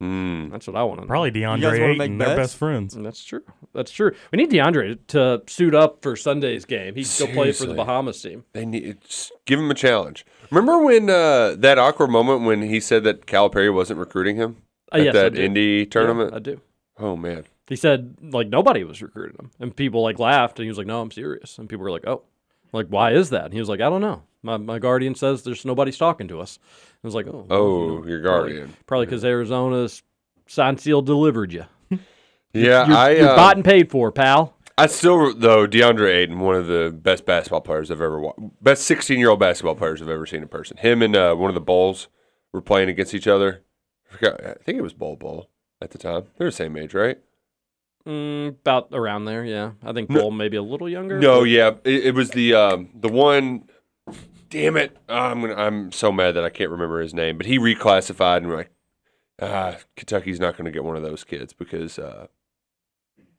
Mm. That's what I want to know. Probably guys DeAndre wanna make Ayton. They're best friends. That's true. That's true. We need DeAndre to suit up for Sunday's game. He'd go play for the Bahamas team. They need just give him a challenge. Remember when uh, that awkward moment when he said that Calipari wasn't recruiting him Uh, at yes, that do. Indy tournament? Yeah, I do. Oh man, He said like nobody was recruiting him, and people like laughed, and he was like, "No, I'm serious." And people were like, "Oh, like why is that?" And he was like, "I don't know. My my guardian says there's nobody's talking to us." I was like, "Oh, Oh, you know, your guardian. Probably because Arizona's signed seal delivered you. yeah, You're, I you're uh, bought and paid for, pal." I still though DeAndre Ayton, one of the best basketball players I've ever watched, best 16 year old basketball players I've ever seen in person. Him and uh, one of the Bulls were playing against each other. I, forgot, I think it was Bull Bull at the time. They're the same age, right? Mm, about around there, yeah. I think No- Bull maybe a little younger. No, but- yeah, it, it was the um, the one. Damn it! I'm gonna, I'm so mad that I can't remember his name. But he reclassified, and we're like, ah, Kentucky's not going to get one of those kids because uh,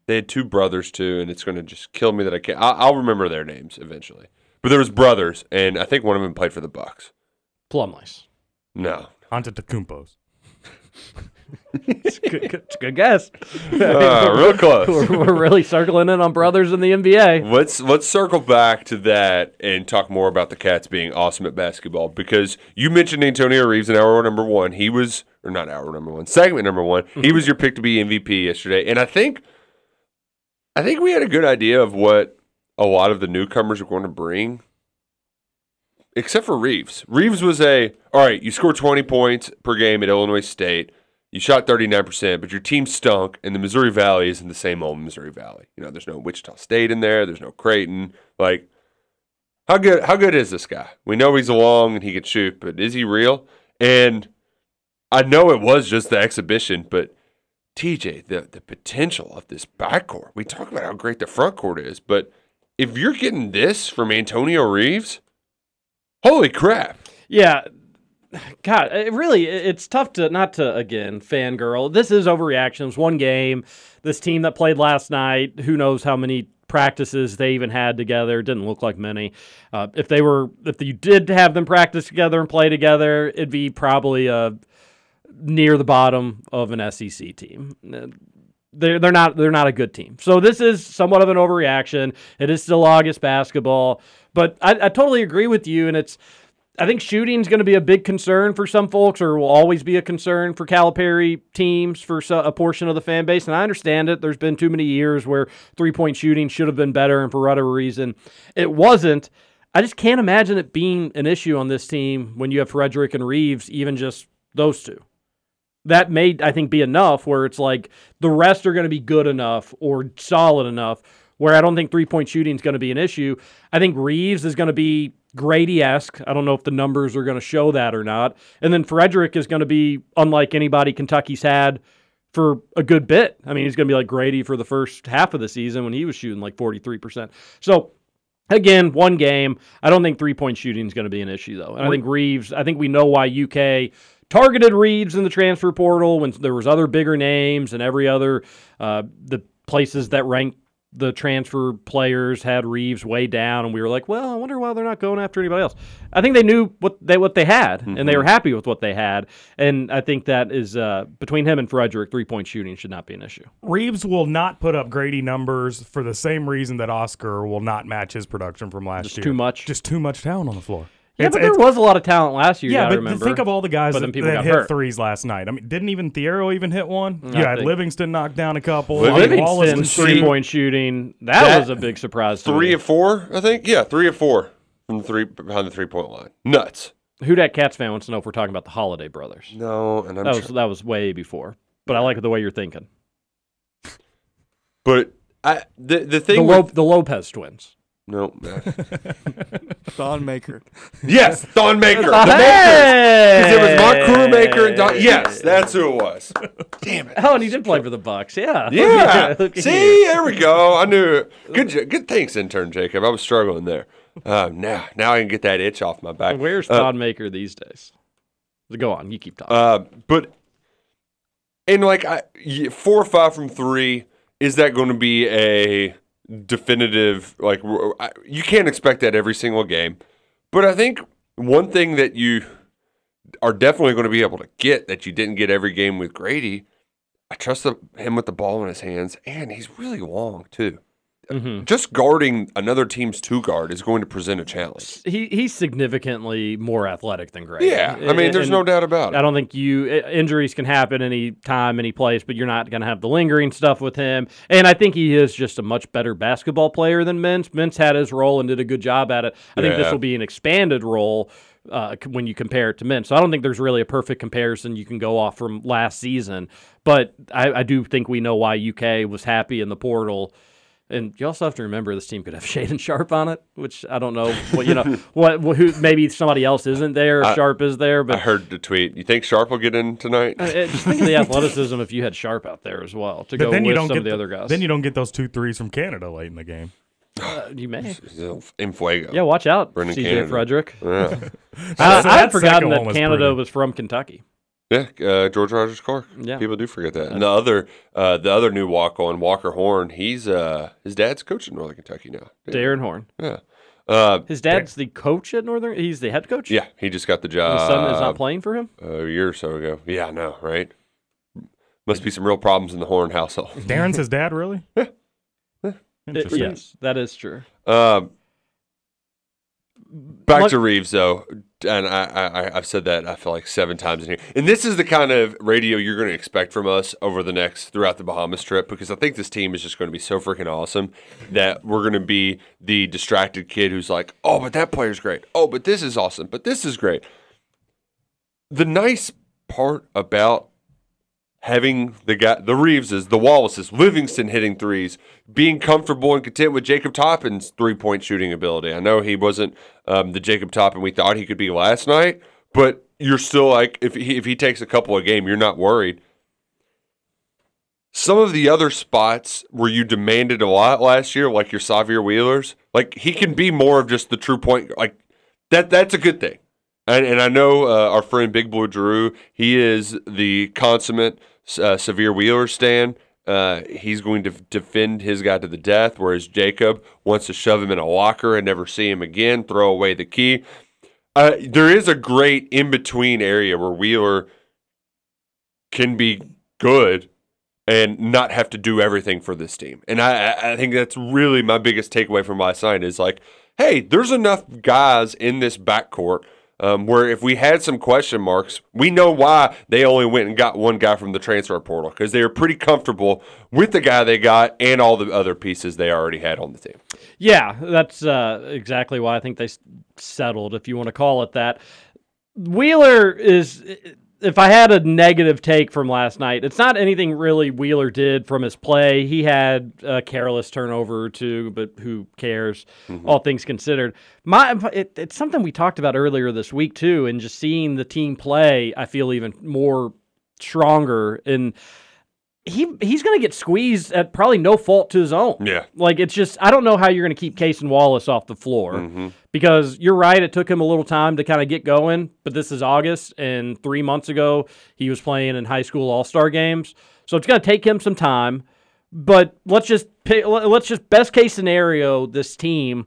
they had two brothers too, and it's going to just kill me that I can't. I'll, I'll remember their names eventually. But there was brothers, and I think one of them played for the Bucks. Plumleys. No, Antetokounmpos. it's, a good, it's a good guess. Ah, real close. we're, we're really circling in on brothers in the NBA. Let's let's circle back to that and talk more about the Cats being awesome at basketball because you mentioned Antonio Reeves in hour number one. He was or not hour number one, segment number one. He was your pick to be MVP yesterday, and I think I think we had a good idea of what a lot of the newcomers are going to bring. Except for Reeves. Reeves was a all right, you scored 20 points per game at Illinois State. You shot 39%, but your team stunk, and the Missouri Valley isn't the same old Missouri Valley. You know, there's no Wichita State in there, there's no Creighton. Like, how good how good is this guy? We know he's long and he can shoot, but is he real? And I know it was just the exhibition, but TJ, the, the potential of this backcourt. We talk about how great the front court is, but if you're getting this from Antonio Reeves, holy crap. Yeah. God, it really, it's tough to not to again fangirl. This is overreaction. It was one game. This team that played last night, who knows how many practices they even had together? Didn't look like many. Uh, if they were, if you did have them practice together and play together, it'd be probably uh, near the bottom of an SEC team. Uh, They're they're not they're not a good team. So this is somewhat of an overreaction. It is still August basketball, but I, I totally agree with you, and it's. I think shooting is going to be a big concern for some folks, or will always be a concern for Calipari teams for a portion of the fan base. And I understand it. There's been too many years where three point shooting should have been better, and for whatever reason, it wasn't. I just can't imagine it being an issue on this team when you have Frederick and Reeves, even just those two. That may, I think, be enough where it's like the rest are going to be good enough or solid enough where I don't think three point shooting is going to be an issue. I think Reeves is going to be Grady esque. I don't know if the numbers are going to show that or not. And then Frederick is going to be unlike anybody Kentucky's had for a good bit. I mean, he's going to be like Grady for the first half of the season when he was shooting like 43%. So, again, one game. I don't think three point shooting is going to be an issue, though. And I think Reeves, I think we know why UK targeted Reeves in the transfer portal when there was other bigger names and every other, uh, the places that rank the transfer players had Reeves way down, and we were like, well, I wonder why they're not going after anybody else. I think they knew what they what they had, and they were happy with what they had, and I think that is uh, between him and Frederick, three point shooting should not be an issue. Reeves will not put up Grady numbers for the same reason that Oscar will not match his production from last Just year. too much? Just too much talent on the floor. Yeah, It's- but there was a lot of talent last year. Yeah, gotta but remember. think of all the guys But that, then people that got hit hurt. threes last night. I mean, didn't even Thiero even hit one? Mm, yeah, think- Livingston knocked down a couple. I Livingston three point shooting that, That- was a big surprise. To Three me. of four, I think. Yeah, three of four from three behind the three point line. Nuts. Who that Cats fan wants to know if we're talking about the Holiday brothers? No, and I'm that was tr- that was way before. But I like the way you're thinking. But I the the The, thing Lo- with, the Lopez twins. No. Thon Maker. yes, Thon Maker. The Hey! Because it was Mark Crewmaker and Thon. Yes, that's who it was. Damn it. Oh, and he did play for the Bucks. Yeah. Yeah. Look at See, you. there we go. I knew. it. Good. j- Good. Thanks, intern Jacob. I was struggling there. Uh, now, now I can get that itch off my back. Where's Uh, Todd Maker these days? Go on, you keep talking. Uh, but and like I, y- four or five from three, is that going to be a definitive? Like you can't expect that every single game. But I think one thing that you are definitely going to be able to get that you didn't get every game with Grady. I trust the, him with the ball in his hands, and he's really long too. Mm-hmm. Just guarding another team's two guard is going to present a challenge. he he's significantly more athletic than Gray. Yeah, I mean, there's no doubt about it. I don't think you injuries can happen any time, any place, but you're not going to have the lingering stuff with him. And I think he is just a much better basketball player than Mintz. Mintz had his role and did a good job at it. I think this will be an expanded role. Uh, when you compare it to Mintz, so I don't think there's really a perfect comparison you can go off from last season. But I, I do think we know why UK was happy in the portal. And you also have to remember this team could have Shaedon Sharpe on it, which I don't know what you know what who maybe somebody else isn't there. I- Sharpe is there, but I heard the tweet. You think Sharpe will get in tonight? uh, just think of the athleticism if you had Sharpe out there as well to But go then with you don't some get of the the- other guys. Then you don't get those two threes from Canada late in the game. Uh, you may. In fuego. Yeah, watch out, Brennan CJ Canada. Frederick. Yeah. I, So I that had forgotten that one was Canada pretty. was from Kentucky. Yeah, uh, George Rogers Clark. Yeah. people do forget that. And the other, uh, the other new walk on Walker Horn. He's uh, his dad's coach in Northern Kentucky now. Darrin Horn. Yeah. Uh, His dad's the coach at Northern. He's the head coach. yeah, he just got the His job. son is not playing for him. a year or so ago. Yeah, I know, right? Must be some real problems in the Horn household. Darrin's his dad, really? It- Interesting. yes, that is true. Um, back Look- to Reeves though, and I, I I've said that I feel like seven times in here. And this is the kind of radio you're going to expect from us over the next throughout the Bahamas trip because I think this team is just going to be so freaking awesome that we're going to be the distracted kid who's like, oh, but that player's great. Oh, but this is awesome. But this is great. The nice part about having the guy, the Reeveses, the Wallaces, Livingston hitting threes, being comfortable and content with Jacob Toppin's three point shooting ability. I know he wasn't um, the Jacob Toppin we thought he could be last night, but you're still like, if he, if he takes a couple a game, you're not worried. Some of the other spots where you demanded a lot last year, like your Sahvir Wheelers, like he can be more of just the true point. Like that, that's a good thing. And, and I know uh, our friend Big Blue Drew, he is the consummate uh, Sahvir Wheeler stand. Uh, he's going to defend his guy to the death, whereas Jacob wants to shove him in a locker and never see him again, throw away the key. Uh, there is a great in between area where Wheeler can be good and not have to do everything for this team. And I, I- think that's really my biggest takeaway from last night is like, hey, there's enough guys in this backcourt um, where if we had some question marks, we know why they only went and got one guy from the transfer portal because they were pretty comfortable with the guy they got and all the other pieces they already had on the team. Yeah, that's uh, exactly why I think they settled, if you want to call it that. Wheeler is, if I had a negative take from last night, it's not anything really Wheeler did from his play. He had a careless turnover or two, but who cares? Mm-hmm. All things considered, my it, it's something we talked about earlier this week too, and just seeing the team play, I feel even more stronger and he he's going to get squeezed at probably no fault to his own. Yeah. Like it's just I don't know how you're going to keep Cason Wallace off the floor Mm-hmm. because you're right. It took him a little time to kind of get going, but this is August, and three months ago he was playing in high school All Star games, so it's going to take him some time. But let's just pick, let- let's just best case scenario this team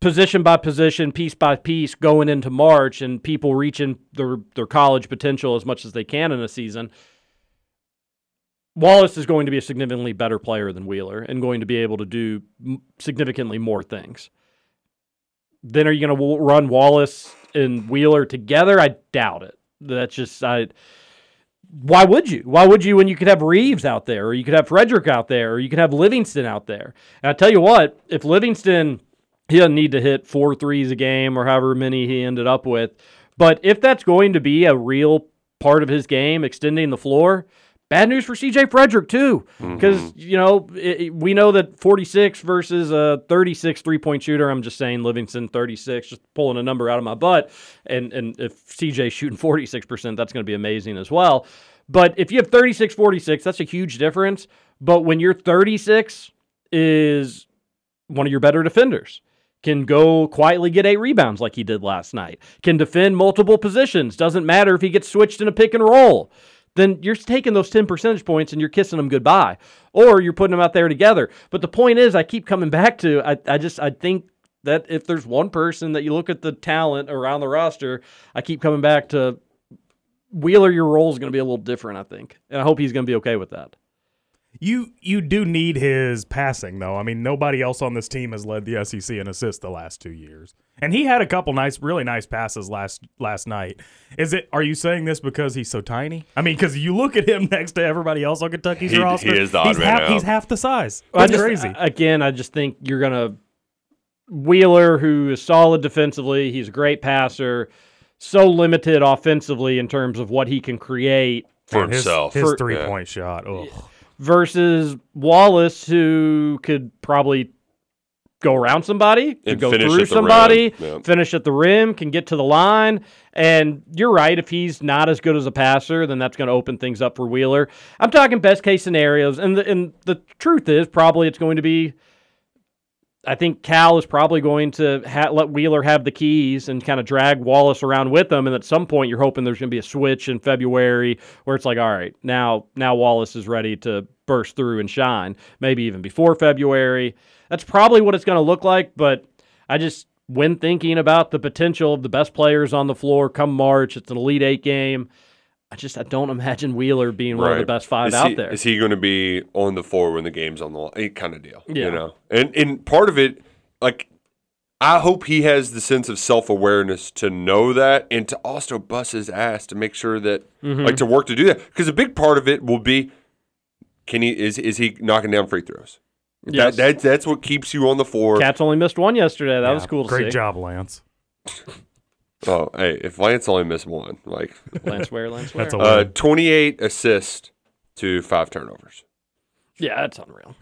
position by position, piece by piece, going into March, and people reaching their their college potential as much as they can in a season. Wallace is going to be a significantly better player than Wheeler and going to be able to do significantly more things. Then are you going to run Wallace and Wheeler together? I doubt it. That's just I. Why would you? Why would you when you could have Reeves out there, or you could have Frederick out there, or you could have Livingston out there? And I tell you what, if Livingston he doesn't need to hit four threes a game or however many he ended up with, but if that's going to be a real part of his game, extending the floor, bad news for CJ Frederick too, because mm-hmm. you know it, it- we know that 46 versus a 36 three point shooter. I'm just saying Livingston 36, just pulling a number out of my butt, and and if CJ shooting 46 percent, that's going to be amazing as well. But if you have 36 46, that's a huge difference. But when your 36 is one of your better defenders, can go quietly get eight rebounds like he did last night, can defend multiple positions, doesn't matter if he gets switched in a pick and roll, then you're taking those 10 percentage points and you're kissing them goodbye. Or you're putting them out there together. But the point is, I keep coming back to, I, I just, I think that if there's one person that you look at the talent around the roster, I keep coming back to Wheeler, your role is going to be a little different, I think. And I hope he's going to be okay with that. You you do need his passing though. I mean, nobody else on this team has led the SEC in assists the last two years, and he had a couple nice, really nice passes last last night. Is it? Are you saying this because he's so tiny? I mean, because you look at him next to everybody else on Kentucky's He- roster. he is the odd he's man half, out. He's half the size. That's just- crazy. Again, I just think you're gonna Wheeler, who is solid defensively, he's a great passer, so limited offensively in terms of what he can create For Man, his- himself. his, For- three Yeah. point shot. Ugh. Versus Wallace, who could probably go around somebody, could go through somebody. Yeah. finish at the rim, can get to the line. And you're right, if he's not as good as a passer, then that's going to open things up for Wheeler. I'm talking best case scenarios, and the and the truth is probably it's going to be. I think Cal is probably going to ha- let Wheeler have the keys and kind of drag Wallace around with them. And at some point, you're hoping there's going to be a switch in February where it's like, all right, now now Wallace is ready to burst through and shine. Maybe even before February. That's probably what it's going to look like. But I just, when thinking about the potential of the best players on the floor come March, it's an Elite Eight game. I just I don't imagine Wheeler being one of the best five is out he, there. Is he going to be on the floor when the game's on the line? Kind of deal. Yeah. You know, and and part of it, like, I hope he has the sense of self awareness to know that, and to also bust his ass to make sure that, Mhm. like, to work to do that. Because a big part of it will be, can he is is he knocking down free throws? Yes. That, that that's what keeps you on the floor. Cats only missed one yesterday. That was cool to Great see. job, Lance. Oh, hey, if Lance only missed one, like Lance Ware, Lance Ware. That's a uh, twenty eight assists to five turnovers. Yeah, that's unreal.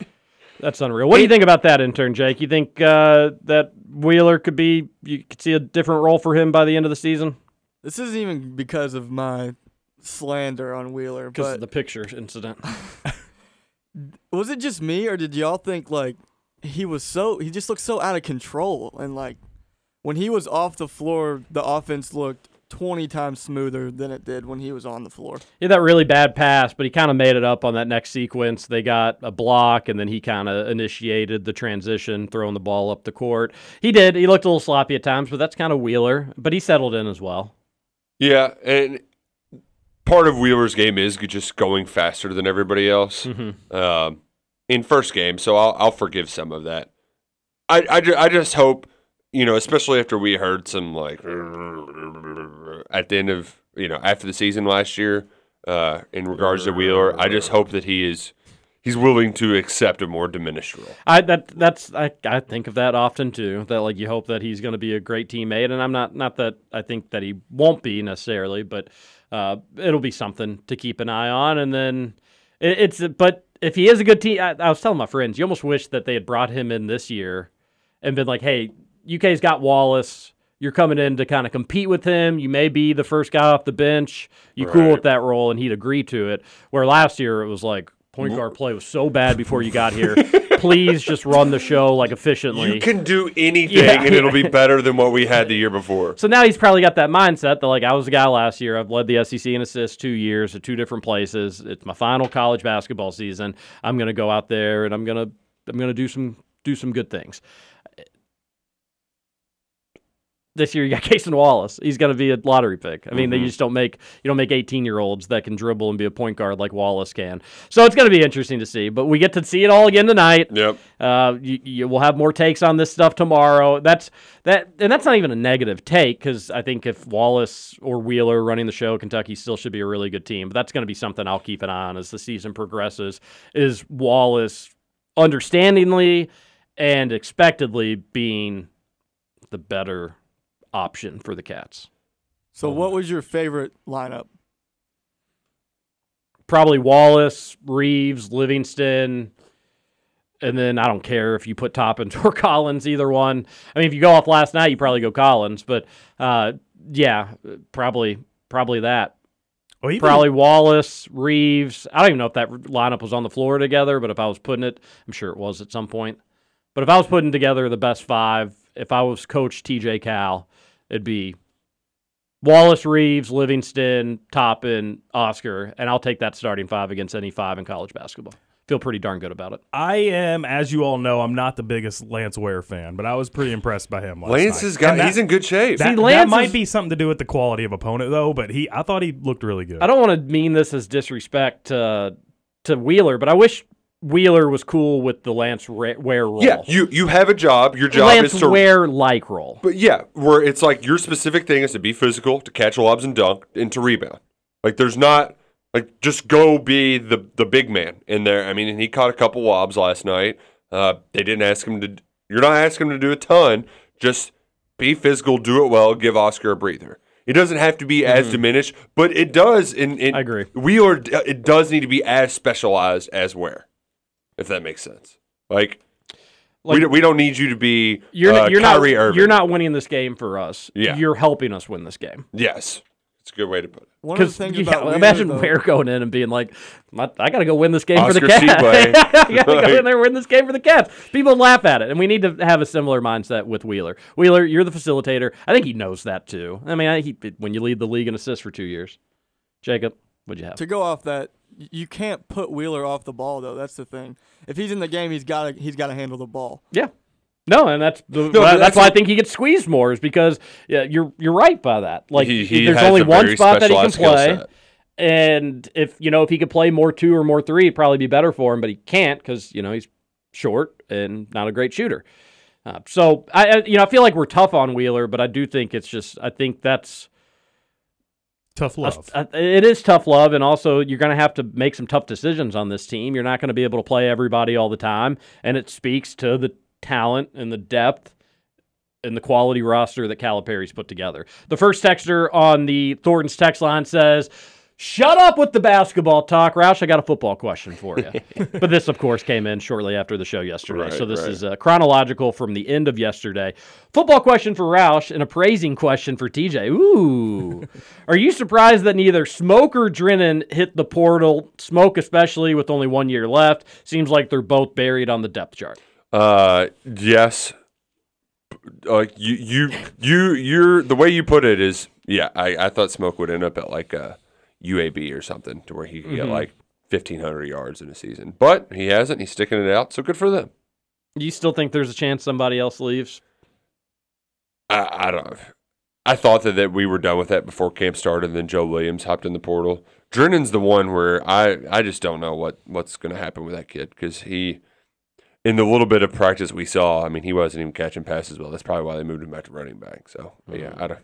that's unreal. What do you think about that intern, Jake? You think uh, that Wheeler could be? You could see a different role for him by the end of the season This isn't even because of my slander on Wheeler, because of the picture incident. was it just me or did y'all think like he was so he just looked so out of control and like when he was off the floor the offense looked 20 times smoother than it did when he was on the floor. Yeah, that really bad pass, but he kind of made it up on that next sequence. They got a block, and then he kind of initiated the transition, throwing the ball up the court. He did. He looked a little sloppy at times, but that's kind of Wheeler. But he settled in as well. Yeah, and part of Wheeler's game is just going faster than everybody else Mhm. um, in first game, so I'll, I'll forgive some of that. I, I, ju- I just hope, you know, especially after we heard some like at the end of you know after the season last year uh, in regards to Wheeler, I just hope that he is he's willing to accept a more diminished role. I that that's I, I think of that often too. That like you hope that he's going to be a great teammate, and I'm not not that I think that he won't be necessarily, but uh, it'll be something to keep an eye on. And then it, it's but if he is a good team, I, I was telling my friends, you almost wish that they had brought him in this year and been like, hey, UK's got Wallace. You're coming in to kind of compete with him. You may be the first guy off the bench. You cool with that role, and he'd agree to it. Where last year it was like, point guard play was so bad before you got here. Please just run the show like efficiently. You can do anything, Yeah. and it'll be better than what we had the year before. So now he's probably got that mindset that like I was the guy last year. I've led the SEC in assists two years at two different places. It's my final college basketball season. I'm gonna go out there and I'm gonna I'm gonna do some do some good things. This year you got Cason Wallace. He's gonna be a lottery pick. I mean, they Mhm. just don't make you don't make 18 year olds that can dribble and be a point guard like Wallace can. So it's gonna be interesting to see. But we get to see it all again tonight. Yep. Uh, you, you will have more takes on this stuff tomorrow. That's that, and that's not even a negative take because I think if Wallace or Wheeler running the show, Kentucky still should be a really good team. But that's going to be something I'll keep an eye on as the season progresses. Is Wallace understandingly and expectedly being the better option for the Cats? So, what was your favorite lineup? Probably Wallace, Reeves, Livingston. And then I don't care if you put Toppins or Collins, either one. I mean, if you go off last night, you probably go Collins, but uh, yeah, probably probably that. Well, even- probably Wallace, Reeves. I don't even know if that lineup was on the floor together, but if I was putting it, I'm sure it was at some point. But if I was putting together the best five, if I was coach TJ Cal, it'd be Wallace, Reeves, Livingston, Toppin, Oscar, and I'll take that starting five against any five in college basketball. Feel pretty darn good about it. I am, as you all know, I'm not the biggest Lance Ware fan, but I was pretty impressed by him. Last Lance night. has got- that- he's in good shape. That, See, that Lance might is- be something to do with the quality of opponent, though. But he, I thought he looked really good. I don't want to mean this as disrespect to to Wheeler, but I wish Wheeler was cool with the Lance Ra- Ware role. Yeah, you you have a job. Your job Lance is to Ware like role. But yeah, where it's like your specific thing is to be physical, to catch lobs and dunk, and to rebound. Like there's not like just go be the the big man in there. I mean, and he caught a couple lobs last night. Uh, they didn't ask him to. You're not asking him to do a ton. Just be physical, do it well, give Oscar a breather. It doesn't have to be as diminished, but it does. In, in I agree. We are. It does need to be as specialized as where, if that makes sense. Like. we, Like- don't, we don't need you to be You're uh, you're not Irving. you're not winning this game for us. Yeah. You're helping us win this game. Yes, it's a good way to put it. One of the Because things yeah, about Wheeler, imagine though- Ware going in and being like, "My- "I got to go win this game for the Oscar Cats. Tshiebwe. I got to go in there and win this game for the Cats." People laugh at it, and we need to have a similar mindset with Wheeler. Wheeler, you're the facilitator. I think he knows that too. I mean, I, he, when you lead the league in assists for two years, Jacob, what'd you have? To go off that, y- you can't put Wheeler off the ball though. That's the thing. If he's in the game, he's got to he's got to handle the ball. Yeah. No, and that's the, but that's, that's why I think he gets squeezed more is because yeah, you're you're right by that. Like He- he there's only one spot that he can play. set. And if you know if he could play more two or more three, it'd probably be better for him. But he can't because you know he's short and not a great shooter. Uh, so I, I you know I feel like we're tough on Wheeler, but I do think it's just I think that's Tough love. uh, it is tough love, and also you're going to have to make some tough decisions on this team. You're not going to be able to play everybody all the time, and it speaks to the talent and the depth and the quality roster that Calipari's put together. The first texter on the Thornton's text line says, "Shut up with the basketball talk, Roush. I got a football question for you." but this, of course, came in shortly after the show yesterday, Right, so this right. is uh, chronological from the end of yesterday. Football question for Roush and a praising question for TJ. Ooh, are you surprised that neither Smoke or Drennan hit the portal? Smoke, especially with only one year left, seems like they're both buried on the depth chart. Uh, yes. Uh, you you you you're the way you put it is yeah. I, I thought Smoke would end up at like a UAB or something to where he could get Mhm. like fifteen hundred yards in a season, but he hasn't. He's sticking it out, so good for them. You still think there's a chance somebody else leaves? I, I don't. I thought that, that we were done with that before camp started, and then Joe Williams hopped in the portal. Drennan's the one where I, I just don't know what, what's going to happen with that kid because he, in the little bit of practice we saw, I mean, he wasn't even catching passes well. That's probably why they moved him back to running back. So yeah, I don't.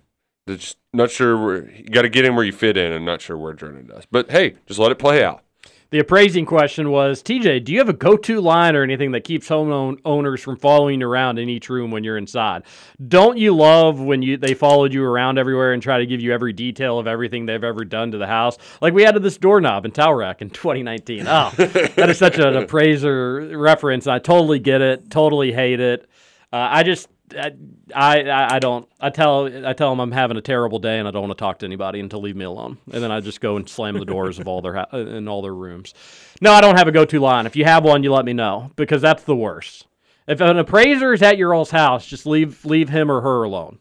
Just not sure where you got to get in where you fit in, and not sure where Drennan does. But hey, just let it play out. The appraising question was TJ, do you have a go to line or anything that keeps home owners from following you around in each room when you're inside? Don't you love when you they followed you around everywhere and try to give you every detail of everything they've ever done to the house? Like we added this doorknob in Tower Rack in 2019. Oh, that is such an appraiser reference. I totally get it, totally hate it. Uh, I just, I, I I don't. I tell I tell them I'm having a terrible day and I don't want to talk to anybody and to leave me alone. And then I just go and slam the doors of all their ha- uh, in all their rooms. No, I don't have a go-to line. If you have one, you let me know because that's the worst. If an appraiser is at your all's house, just leave leave him or her alone,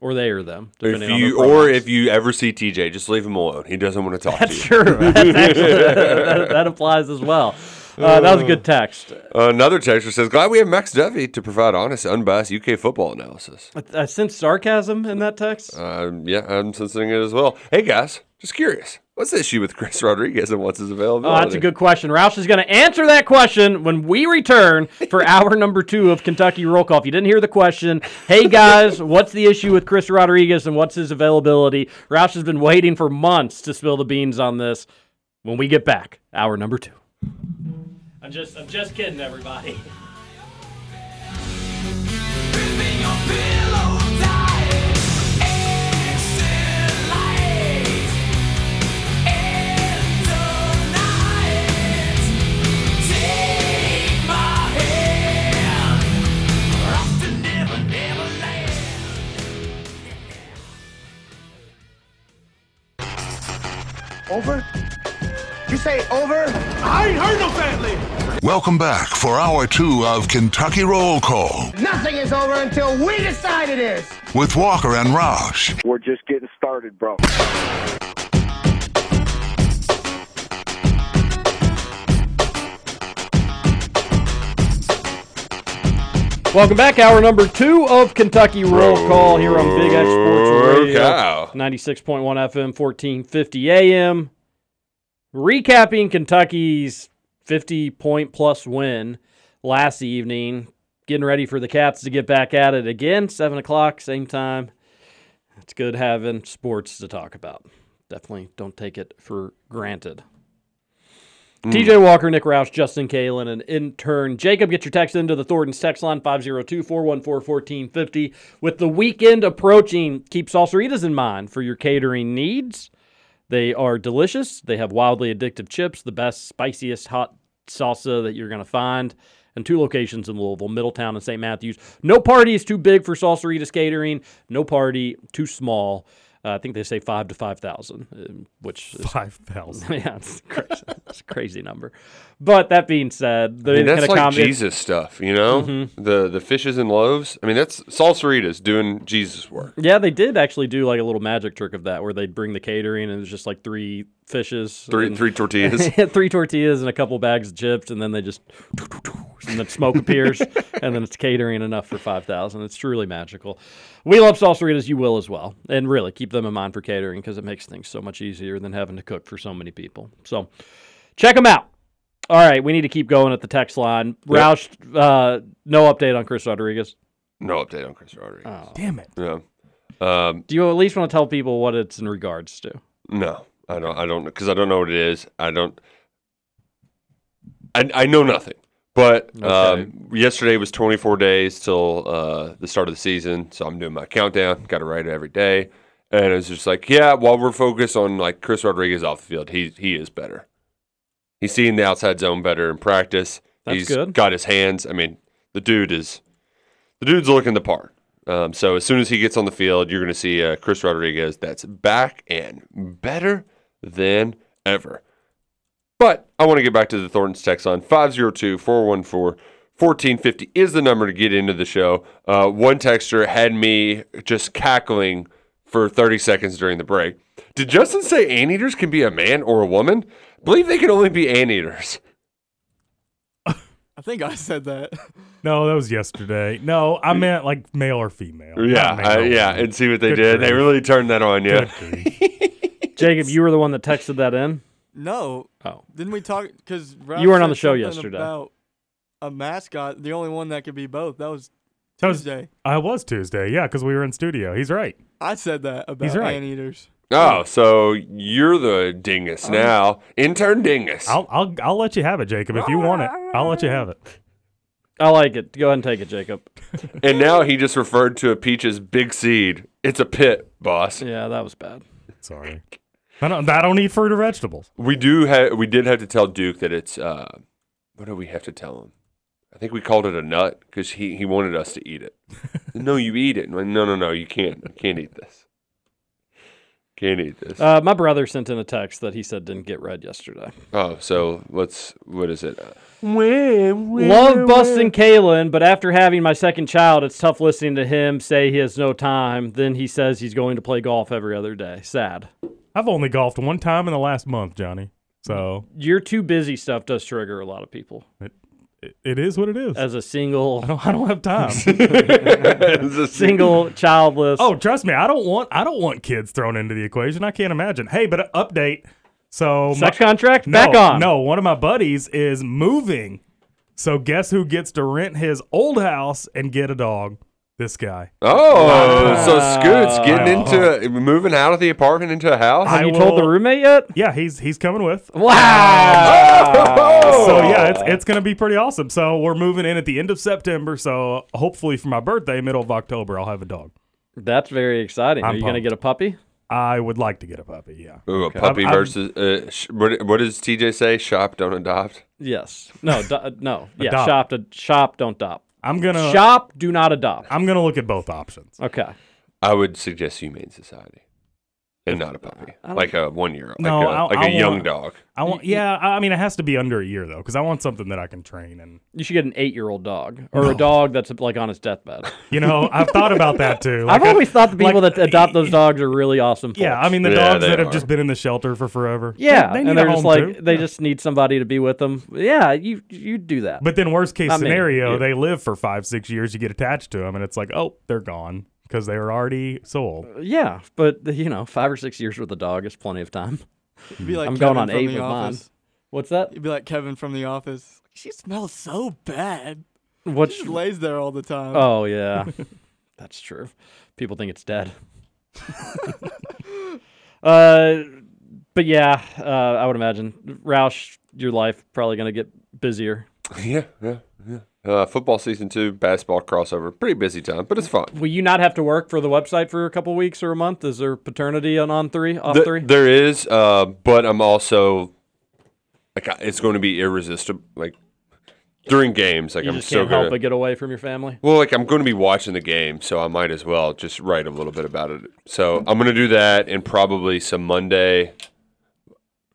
or they or them. If you or if you ever see TJ, just leave him alone. He doesn't want to talk That's to you. true. That's actually, that, that applies as well. Uh, that was a good text. Another texter says, "Glad we have Max Duffy to provide honest, unbiased UK football analysis." I sense sarcasm in that text. Um, yeah, I'm sensing it as well. Hey guys, just curious, what's the issue with Chris Rodriguez and what's his availability? Oh, availability? that's a good question. Roush is going to answer that question when we return for hour number two of Kentucky Roll Call. If you didn't hear the question, hey guys, what's the issue with Chris Rodriguez and what's his availability? Roush has been waiting for months to spill the beans on this. When we get back, hour number two. Just, I'm just kidding, everybody. Over? You say over? I ain't heard no family. Welcome back for hour two of Kentucky Roll Call Nothing is over until we decide it is. with Walker and Roush. We're just getting started, bro. Welcome back, hour number two of Kentucky Roll Call here on Big X Sports Radio, Cow. 96.1 FM, 1450 AM. Recapping Kentucky's 50 point plus win last evening, getting ready for the Cats to get back at it again, 7 o'clock, same time. It's good having sports to talk about. Definitely don't take it for granted. Mm. TJ Walker, Nick Roush, Justin Kalen, and intern Jacob. Get your text into the Thornton's text line 502 414 1450. With the weekend approaching, keep salsaritas in mind for your catering needs. They are delicious. They have wildly addictive chips, the best, spiciest hot salsa that you're going to find. And two locations in Louisville, Middletown and St. Matthews. No party is too big for Salsaritas Catering. No party too small. Uh, I think they say five to five thousand, uh, which is, Five thousand. yeah, it's crazy. it's a crazy number. But that being said, I mean, that's like accommodate- Jesus stuff, you know. Mhm. The the fishes and loaves. I mean, that's salsaritas doing Jesus work. Yeah, they did actually do like a little magic trick of that, where they'd bring the catering and it was just like three fishes, Three- and- three tortillas. three tortillas, and a couple bags of chips, and then they just and then smoke appears, and then it's catering enough for five thousand. It's truly magical. We love salsaritas, you will as well, and really keep them in mind for catering because it makes things so much easier than having to cook for so many people. So check them out. All right, we need to keep going at the text line. Yep. Roush, uh, no update on Chris Rodriguez. No update on Chris Rodriguez. Oh. Damn it. Yeah. Um, Do you at least want to tell people what it's in regards to? no, I don't. I don't because I don't know what it is. I don't. I I know nothing. But um, yesterday was 24 days till uh, the start of the season, so I'm doing my countdown. Got to write it every day, and it's just like, yeah, while we're focused on like Chris Rodriguez off the field, he he is better. He's seeing the outside zone better in practice. That's He's good. got his hands. I mean, the dude is the dude's looking the part. Um, so as soon as he gets on the field, you're going to see uh, Chris Rodriguez that's back and better than ever. But I want to get back to the Thornton's text line 502 414 1450 is the number to get into the show. Uh, one texter had me just cackling for 30 seconds during the break. Did Justin say anteaters can be a man or a woman? I believe they can only be anteaters. I think I said that. No, that was yesterday. No, I meant like male or female. Yeah, male I- yeah, and see what they Good did. They really turned that on you. Good grief. Jacob, you were the one that texted that in. No. Oh. Didn't we talk? Because You weren't on the show yesterday. About a mascot, the only one that could be both. That was That was- Tuesday. I was Tuesday, yeah, because we were in studio. He's right. I said that about He's right. anteaters. Oh, so you're the dingus uh-huh. now. Intern dingus. I'll I'll I'll let you have it, Jacob, if you want it. I'll let you have it. I like it. Go ahead and take it, Jacob. and now he just referred to a peach's big seed. It's a pit, boss. Yeah, that was bad. Sorry. I don't I don't eat fruit or vegetables. We do have we did have to tell Duke that it's uh what do we have to tell him? I think we called it a nut because he, he wanted us to eat it. no, you eat it. No, no, no, you can't. You can't eat this. Can't eat this. Uh, my brother sent in a text that he said didn't get read yesterday. oh, so let's. What is it? Love busting Kalen, but after having my second child, it's tough listening to him say he has no time. Then he says he's going to play golf every other day. Sad. I've only golfed one time in the last month, Johnny. So Your too busy stuff does trigger a lot of people. it, it, it is what it is. As a single, I don't, I don't have time. As a single childless. Oh, trust me, I don't want I don't want kids thrown into the equation. I can't imagine. Hey, but uh, update. So Sex my- contract? No, Back on. No, one of my buddies is moving. So guess who gets to rent his old house and get a dog? This guy. Oh, so Scoot's getting into moving out of the apartment into a house. Have you told the roommate yet? Yeah, he's he's coming with. Wow. So yeah, it's it's gonna be pretty awesome. So we're moving in at the end of September. So hopefully for my birthday, middle of October, I'll have a dog. That's very exciting. Are I'm you going to get a puppy? I would like to get a puppy. Yeah. Ooh, a Okay. puppy I'm- I'm- versus uh, sh- what? What does TJ say? Shop, don't adopt. Yes. No. Do, no. Yeah. Adopt. Shop. To, shop. Don't adopt. I'm gonna Shop. Do not adopt. I'm gonna look at both options. Okay. I would suggest Humane Society, and not a puppy, like a one year old, No, like a, I- like I a young want- dog. I want. Yeah. I I mean, it has to be under a year though, because I want something that I can train and. You should get an eight-year-old dog or No. a dog that's like on his deathbed. You know, I've thought about that too. I've Like, always thought the people like- that adopt those dogs are really awesome. Yeah. I mean the Yeah, dogs they that have just been in the shelter for forever. Yeah, they, need and a they're just home, like too. they Yeah. just need somebody to be with them. Yeah, you you do that. But then worst case Not scenario, You. they live for five six years. You get attached to them, and it's like, oh, they're gone because they were already sold. yeah, but you know, five or six years with a dog is plenty of time. You'd be like I'm Kevin going on from eight The with mine. What's that? You'd be like Kevin from The Office. She smells so bad. What She just lays there all the time. Oh yeah, that's true. People think it's dead. uh, but yeah, uh, I would imagine Roush, your life probably gonna get busier. Yeah, yeah, yeah. Uh, football season two, basketball crossover, pretty busy time, but it's fun. Will you not have to work for the website for a couple weeks or a month? Is there paternity on on three off Th- three? There is, uh, but I'm also like it's going to be irresistible. Like during games, like you I'm just still can't gonna. help but get away from your family. Well, like I'm going to be watching the game, so I might as well just write a little bit about it. So I'm going to do that and probably some Monday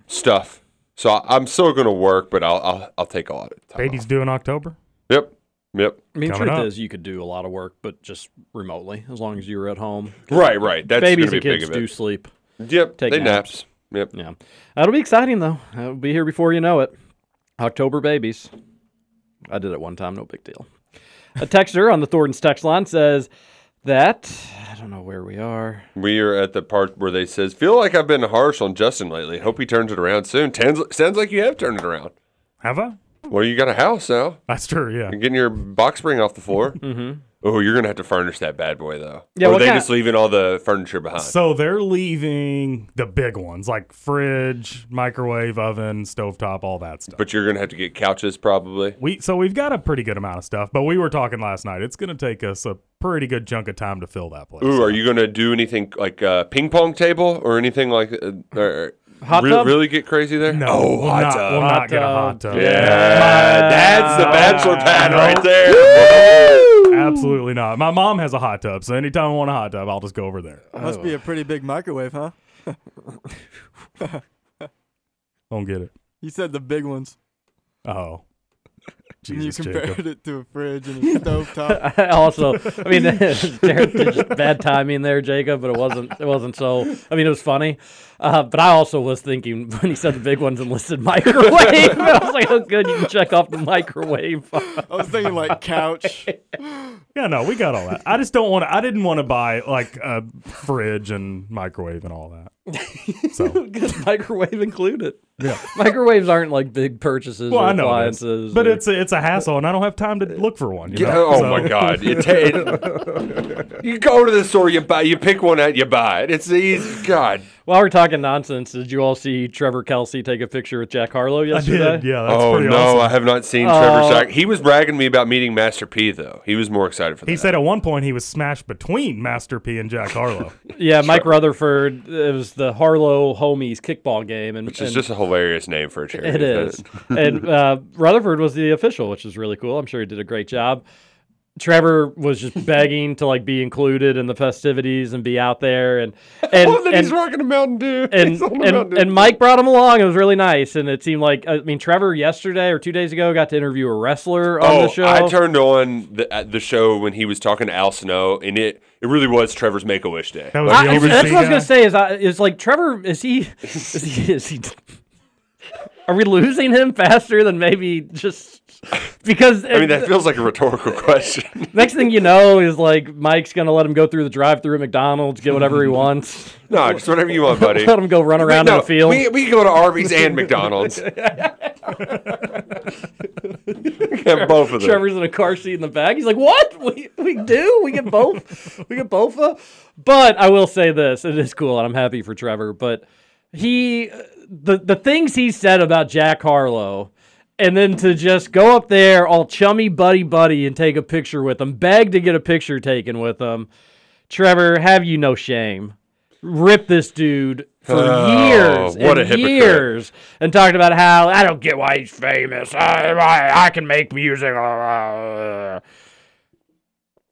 stuff. So I- I'm still going to work, but I'll I'll, I'll take a lot of time. Baby's due in October. Yep, yep. I mean, Coming truth up. is, you could do a lot of work, but just remotely, as long as you were at home. Right, right. That's babies gonna and be big kids of it. do sleep. Yep, Take they naps. naps. Yep. Yeah, that'll be exciting though. It'll be here before you know it. October babies. I did it one time, no big deal. A texter on the Thornton's text line says that I don't know where we are. We are at the part where they says, "Feel like I've been harsh on Justin lately. Hope he turns it around soon." Tans- sounds like you have turned it around. Have I? Well, you got a house now. That's true. Yeah. You're getting your box spring off the floor. Mm-hmm. Oh, you're gonna have to furnish that bad boy though. Yeah, or are they kind- just leaving all the furniture behind? So they're leaving the big ones like fridge, microwave, oven, stovetop, all that stuff. but you're gonna have to get couches probably. We so we've got a pretty good amount of stuff, but we were talking last night. It's going to take us a pretty good chunk of time to fill that place. Ooh, are you gonna do anything like a ping pong table or anything like? Uh, or, Hot re- tub? Really get crazy there? No, Oh, we'll hot not, tub. we'll Hot not get a hot tub. tub. Yeah, that's the bachelor pad No. right there. Absolutely not. My mom has a hot tub, so anytime I want a hot tub, I'll just go over there. Must be a pretty big microwave, huh? Don't get it. You said the big ones. Oh, and you compared Jacob. it to a fridge and a stovetop. I also, I mean, bad timing there, Jacob. But it wasn't. It wasn't so. I mean, it was funny. Uh, but I also was thinking when he said the big ones enlisted microwave. I was like, oh, good, you can check off the microwave. I was thinking like couch. Yeah, no, we got all that. I just don't want to. I didn't want to buy like a fridge and microwave and all that. So Good microwave included. yeah. Microwaves aren't like big purchases Well, or I know it is. appliances. but or- it's a, it's a hassle, and I don't have time to look for one. You Yeah, know? oh So- my god! It ta- it- you go to the store, you buy, you pick one out, you buy it. It's easy. God, While we're talking nonsense, did you all see Trevor Kelsey take a picture with Jack Harlow yesterday? did, yeah. That's oh pretty no, awesome. I have not seen Trevor Oh. He was bragging to me about meeting Master P though. He was more excited for that. He said at one point he was smashed between Master P and Jack Harlow. Yeah, Mike Rutherford. It was the Harlow Homies kickball game, and which is and just a hilarious name for a charity. It is. and uh, Rutherford was the official, which is really cool. I'm sure he did a great job. Trevor was just begging to like be included in the festivities and be out there, and and oh, and, he's rocking a Mountain Dew. and, He's and, Mountain Dew. and Mike brought him along. It was really nice, and it seemed like I mean Trevor yesterday or two days ago got to interview a wrestler on oh, the show. I turned on the uh, the show when he was talking to Al Snow, and it it really was Trevor's Make a Wish Day. That was I- that's what I was gonna say. Is I, is like Trevor? Is he? Is he? Is he? Are we losing him faster than maybe just because? I mean, that feels like a rhetorical question. Next thing you know is like Mike's gonna let him go through the drive-through at McDonald's, get whatever he wants. no, just whatever you want, buddy. Let him go run around no, in the field. We, we can go to Arby's and McDonald's. Have both of them. Trevor's in a car seat in the back. He's like, "What? We we do? We get both? we get both?" uh?" But I will say this: it is cool, and I'm happy for Trevor. But he, the the things he said about Jack Harlow, and then to just go up there all chummy buddy buddy and take a picture with them beg to get a picture taken with them Trevor, have you no shame? Rip this dude for Oh, years what a and hypocrite. years and talked about how I don't get why he's famous. I, I, I can make music.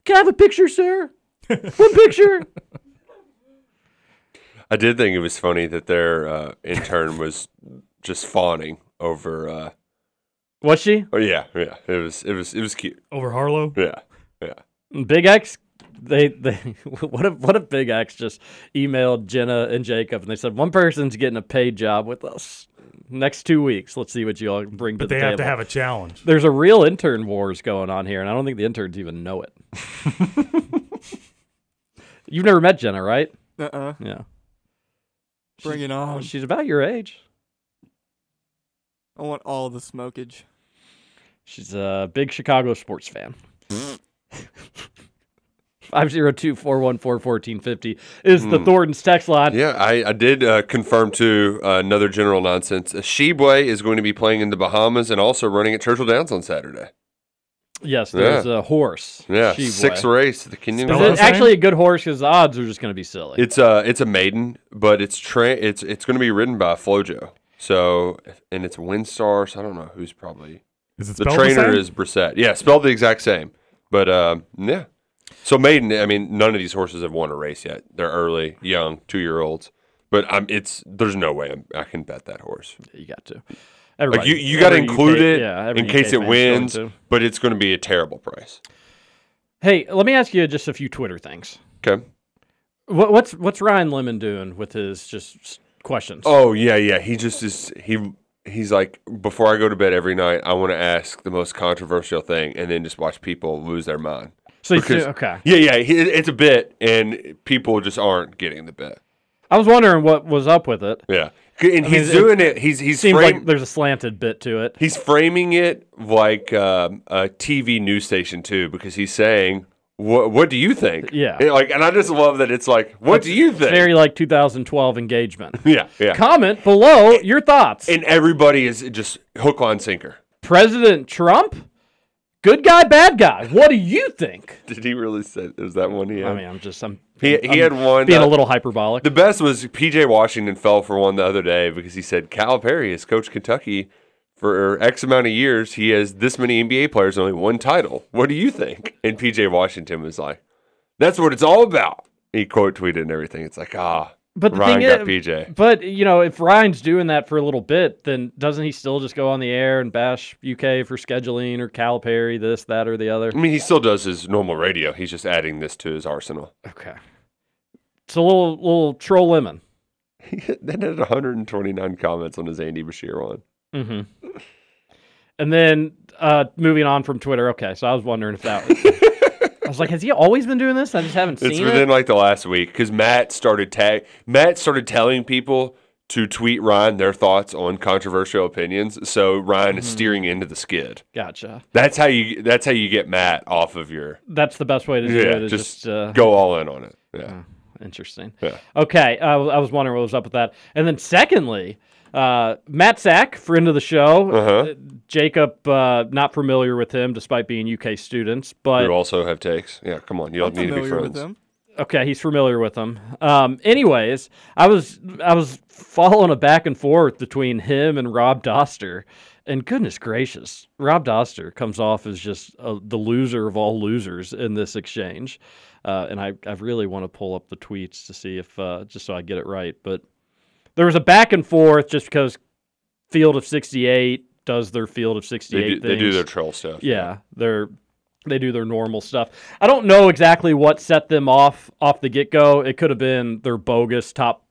Can I have a picture, sir? One picture. I did think it was funny that their uh, intern was just fawning over. Uh, Was she? oh yeah, yeah. It was it was it was cute. Over Harlow? Yeah, yeah. Big X, they they what if what if Big X just emailed Jenna and Jacob and they said one person's getting a paid job with us next two weeks. Let's see what you all bring But to the they have to have a challenge. There's a real intern wars going on here, and I don't think the interns even know it. You've never met Jenna, right? Uh-uh. Yeah. Bring it on. She's about your age. I want all the smokage. She's a big Chicago sports fan. 502-414-1450 is the Hmm. Thornton's text line. Yeah, I, I did uh, confirm to uh, another general nonsense. Tshiebwe is going to be playing in the Bahamas and also running at Churchill Downs on Saturday. Yes, there's Yeah. a horse. Yeah, sixth race. The Kenyan. Is it actually a good horse? Because the odds are just going to be silly. It's a it's a maiden, but it's tra- it's it's going to be ridden by Flojo. So and it's Windstar. So I don't know who's probably Is it the spelled the trainer same? is Brissett. Yeah, spelled the exact same. But um, yeah. So maiden. I mean, none of these horses have won a race yet. They're early, young, two year olds. But I'm it's there's no way I'm, I can bet that horse. You got to. Like you, you got to include UK it yeah, in case UK it wins, but it's going to be a terrible price. Hey, let me ask you just a few Twitter things. Okay. What, what's what's Ryan Lemond doing with his just questions? Oh yeah, yeah. He just is he he's like before I go to bed every night, I want to ask the most controversial thing, and then just watch people lose their mind. So you see- okay. Yeah, yeah. It's a bit, and people just aren't getting the bit. I was wondering what was up with it. Yeah, and I mean, he's it- doing it. He's he's seems frame- like there's a slanted bit to it. he's framing it like um, a TV news station too, because he's saying, "What what do you think?" Yeah. And, like, and I just love that it's like, "What do you think?" Very like 2012 engagement. yeah, yeah. Comment below your thoughts. and everybody is just hook on sinker. President Trump, good guy, bad guy. What do you think? Did he really say? Is that one he had? I mean, I'm just I'm He, I'm he had one being uh, a little hyperbolic. The best was PJ Washington fell for one the other day because he said Calipari has coached Kentucky for X amount of years. He has this many NBA players, only one title. What do you think? And PJ Washington was like, "That's what it's all about." He quote tweeted and everything. It's like, ah, But the Ryan thing got is, PJ. But you know, if Ryan's doing that for a little bit, then doesn't he still just go on the air and bash UK for scheduling or Calipari, this, that, or the other? I mean, he still does his normal radio. He's just adding this to his arsenal. Okay. It's a little little troll lemon. that had 129 comments on his Andy Beshear one. Mm-hmm. And then uh, moving on from Twitter. Okay, so I was wondering if that. was. I was like, has he always been doing this? I just haven't seen it. It's within it. like the last week because Matt started tag Matt started telling people to tweet Ryan their thoughts on controversial opinions. So Ryan is Mhm. steering into the skid. Gotcha. That's how you. That's how you get Matt off of your. That's the best way to do yeah, it. Is just, just, uh, go all in on it. Yeah. interesting. Yeah. Okay, I I was wondering what was up with that. And then secondly, uh, Matt Sack, friend of the show. Uh-huh. Uh, Jacob, uh, not familiar with him, despite being UK students, but you also have takes. Yeah, come on. You don't need to be friends. with them. Okay, he's familiar with them. Um, anyways, I was I was following a back and forth between him and Rob Dauster, and goodness gracious, Rob Dauster comes off as just uh, the loser of all losers in this exchange. Uh, and I, I really want to pull up the tweets to see if uh, just so I get it right. But there was a back and forth just because Field of 68 does their Field of 68 They do, they do their troll stuff. Yeah, they're they do their normal stuff. I don't know exactly what set them off off the get go. It could have been their bogus top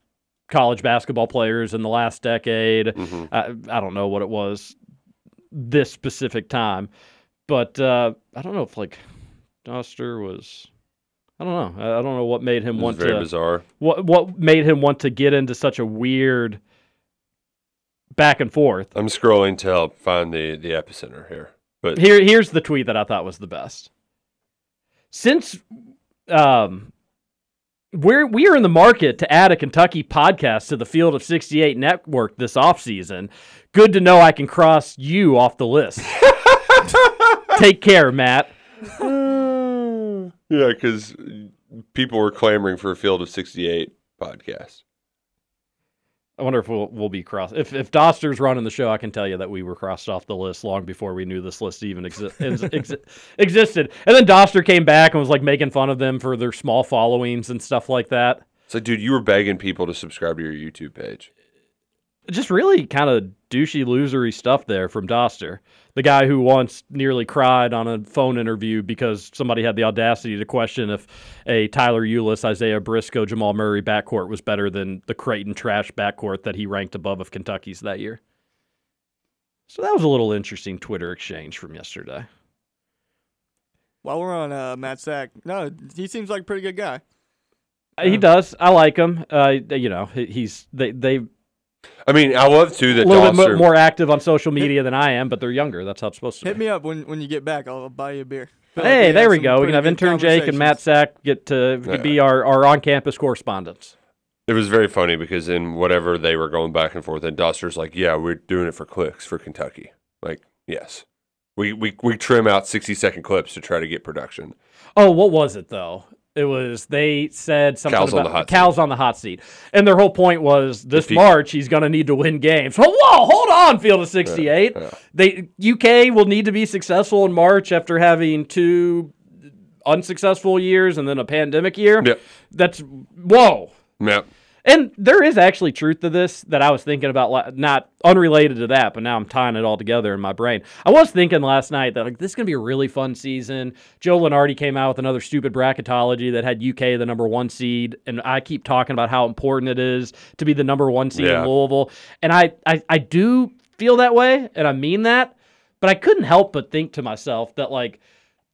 college basketball players in the last decade. Mhm. I, I don't know what it was this specific time, but uh, I don't know if like Dauster was. I don't know. I I don't know what made him It was want very to. bizarre. What what made him want to get into such a weird back and forth? I'm scrolling to help find the, the epicenter here. But Here, here's the tweet that I thought was the best. Since um, we're we are in the market to add a Kentucky podcast to the Field of 68 network this offseason, good to know I can cross you off the list. Take care, Matt. yeah, because people were clamoring for a Field of 68 podcast. I wonder if we'll, we'll be crossed. If if Dauster's running the show, I can tell you that we were crossed off the list long before we knew this list even exi- exi- existed. And then Dauster came back and was like making fun of them for their small followings and stuff like that. It's like, dude, you were begging people to subscribe to your YouTube page. Just really kind of douchey, losery stuff there from Dauster, the guy who once nearly cried on a phone interview because somebody had the audacity to question if a Tyler Ulis, Isaiah Briscoe, Jamal Murray backcourt was better than the Creighton trash backcourt that he ranked above of Kentucky's that year. So that was a little interesting Twitter exchange from yesterday. While we're on uh, Matt Sack, no, he seems like a pretty good guy. Uh, He does. I like him. Uh, you know, he's they they I mean, I love too a little bit Dauster. mo- more active on social media than I am, but they're younger. That's how it's supposed to be. Hit me up when, when you get back. I'll, I'll buy you a beer. Feel like Hey, had there we go. We can have intern Jake and Matt Sack get to Yeah. be our, our on campus correspondents. It was very funny because in whatever they were going back and forth, and Dauster's like, "Yeah, we're doing it for clicks for Kentucky." Like, yes, we we we trim out sixty second clips to try to get production. Oh, what was it though? It was they said something Cal's on about the hot Cal's on the hot seat, and their whole point was this he- March he's going to need to win games. Whoa, hold on, Field of sixty eight. They UK will need to be successful in March after having two unsuccessful years and then a pandemic year. Yep. That's whoa. Yep. And there is actually truth to this that I was thinking about, not unrelated to that, but now I'm tying it all together in my brain. I was thinking last night that like this is gonna be a really fun season. Joe Lunardi came out with another stupid bracketology that had UK the number one seed, and I keep talking about how important it is to be the number one seed Yeah. in Louisville, and I, I I do feel that way, and I mean that, but I couldn't help but think to myself that like,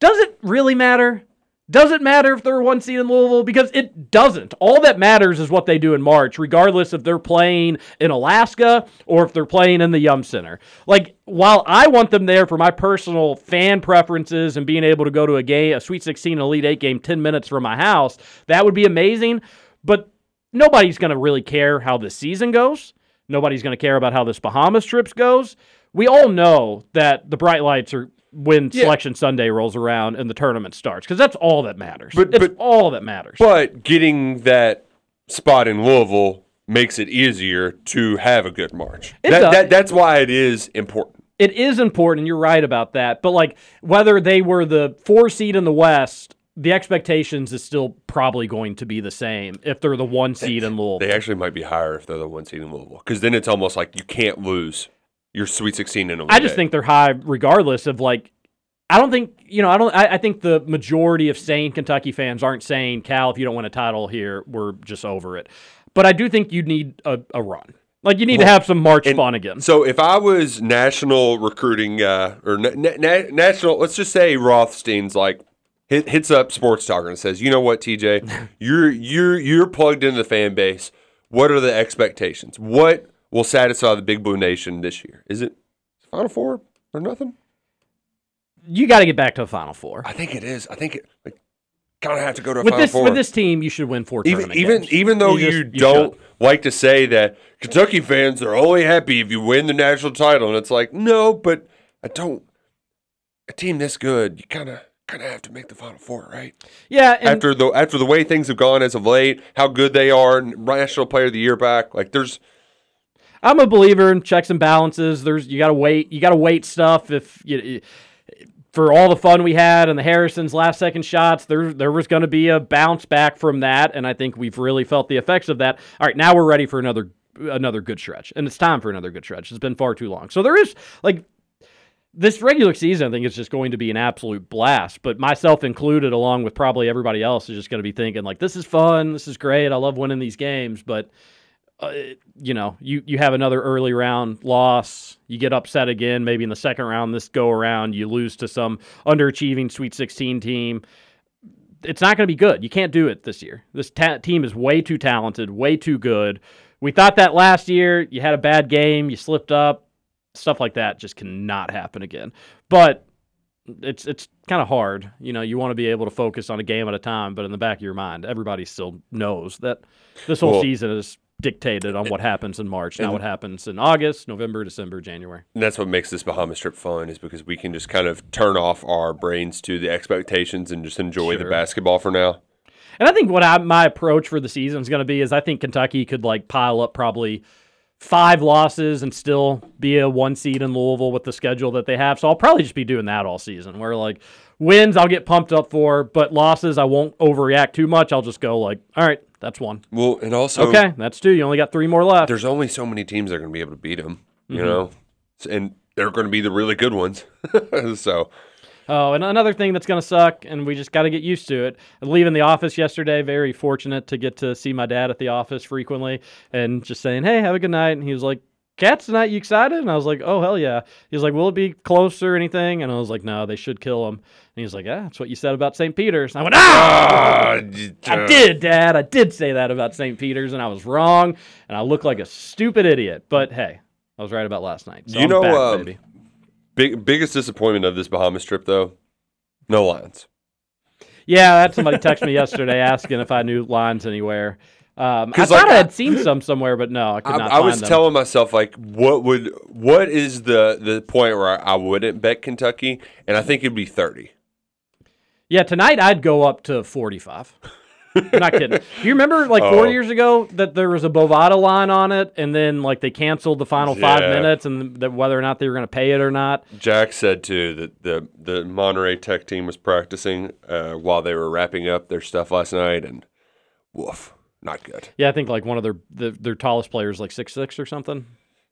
does it really matter? Does it matter if they're one seed in Louisville? Because it doesn't. All that matters is what they do in March, regardless if they're playing in Alaska or if they're playing in the Yum Center. Like, while I want them there for my personal fan preferences and being able to go to a game, a Sweet 16 Elite 8 game 10 minutes from my house, that would be amazing. But nobody's going to really care how this season goes. Nobody's going to care about how this Bahamas trips goes. We all know that the bright lights are when Yeah. selection Sunday rolls around and the tournament starts because that's all that matters. But- it's but- all that matters. But getting that spot in Louisville makes it easier to have a good March. That, that, that's why it is important. it is important, and you're right about that. But like whether they were the four seed in the West, the expectations is still probably going to be the same if they're the one seed in Louisville. They actually might be higher if they're the one seed in Louisville, because then it's almost like you can't lose your Sweet 16 in a I just think they're high regardless of like I don't think you know I don't I, I think the majority of sane Kentucky fans aren't saying Cal if you don't win a title here we're just over it. But I do think you need a, a run. Like you need to have some March and fun again. So if I was national recruiting uh, or na- na- national, let's just say Rothstein's like hit, hits up Sports Talker and says, "You know what, TJ, you're you're you're plugged into the fan base. What are the expectations? What will satisfy the Big Blue Nation this year? Is it Final Four or nothing? You got to get back to a Final Four. I think it is. I think it. Like, kind of have to go to a with Final this Four. with this team, you should win four even even games. even though you, just- should. don't like to say that Kentucky fans are only happy if you win the national title, and it's like no, but I don't. A team this good, you kind of kind of have to make the Final Four, right? Yeah, and- after the after the way things have gone as of late, how good they are, national player of the year back, like there's I'm a believer in checks and balances. There's you got to wait. You got to wait stuff. If you for all the fun we had and the Harrison's last second shots, there there was going to be a bounce back from that, and I think we've really felt the effects of that. All right, now we're ready for another another good stretch, and it's time for another good stretch. It's been far too long. So there is like this regular season, I think is just going to be an absolute blast. But myself included, along with probably everybody else, is just going to be thinking like, "This is fun. This is great. I love winning these games." But uh, you know, you you have another early round loss. You get upset again, maybe in the second round. This go around, you lose to some underachieving Sweet 16 team. It's not going to be good. You can't do it this year. This ta- team is way too talented, way too good. We thought that last year. You had a bad game. You slipped up stuff like that just cannot happen again. But it's it's kind of hard. You know, you want to be able to focus on a game at a time, but in the back of your mind, everybody still knows that this whole Well- season is dictated on what happens in March, not what happens in August, November, December, January. And that's what makes this Bahamas trip fun is because we can just kind of turn off our brains to the expectations and just enjoy the basketball for now. And I think what I, my approach for the season is going to be is I think Kentucky could like pile up probably five losses and still be a one seed in Louisville with the schedule that they have. So I'll probably just be doing that all season where like wins I'll get pumped up for, but losses I won't overreact too much. I'll just go like, all right, that's one. Well, and also okay, that's two. You only got three more left. There's only so many teams that are going to be able to beat them, you Mhm. know, and they're going to be the really good ones. so Oh, and another thing that's going to suck, and we just got to get used to it. Leaving the office yesterday, very fortunate to get to see my dad at the office frequently and just saying, hey, have a good night. And he was like, Cats tonight, you excited? And I was like, oh, hell yeah. He was like, will it be close or anything? And I was like, no, they should kill him. And he was like, yeah, that's what you said about St. Peter's. And I went, ah! I did, Dad. I did say that about St. Peter's, and I was wrong, and I look like a stupid idiot. But hey, I was right about last night. So you I'm know, back, um, big biggest disappointment of this Bahamas trip though, no lines. Yeah, I had somebody text me yesterday asking if I knew lines anywhere. Um, I thought like, I I- had seen some somewhere, but no, I could not I find was them. telling myself like, what would what is the the point where I wouldn't bet Kentucky, and I think it'd be thirty. yeah, tonight I'd go up to 45. I'm not kidding. Do you remember like four Oh. years ago that there was a Bovada line on it, and then like they canceled the final five minutes, and that whether or not they were going to pay it or not. Jack said too that the the Monterrey Tech team was practicing uh, while they were wrapping up their stuff last night, and woof, not good. Yeah, I think like one of their the, their tallest players like six six or something.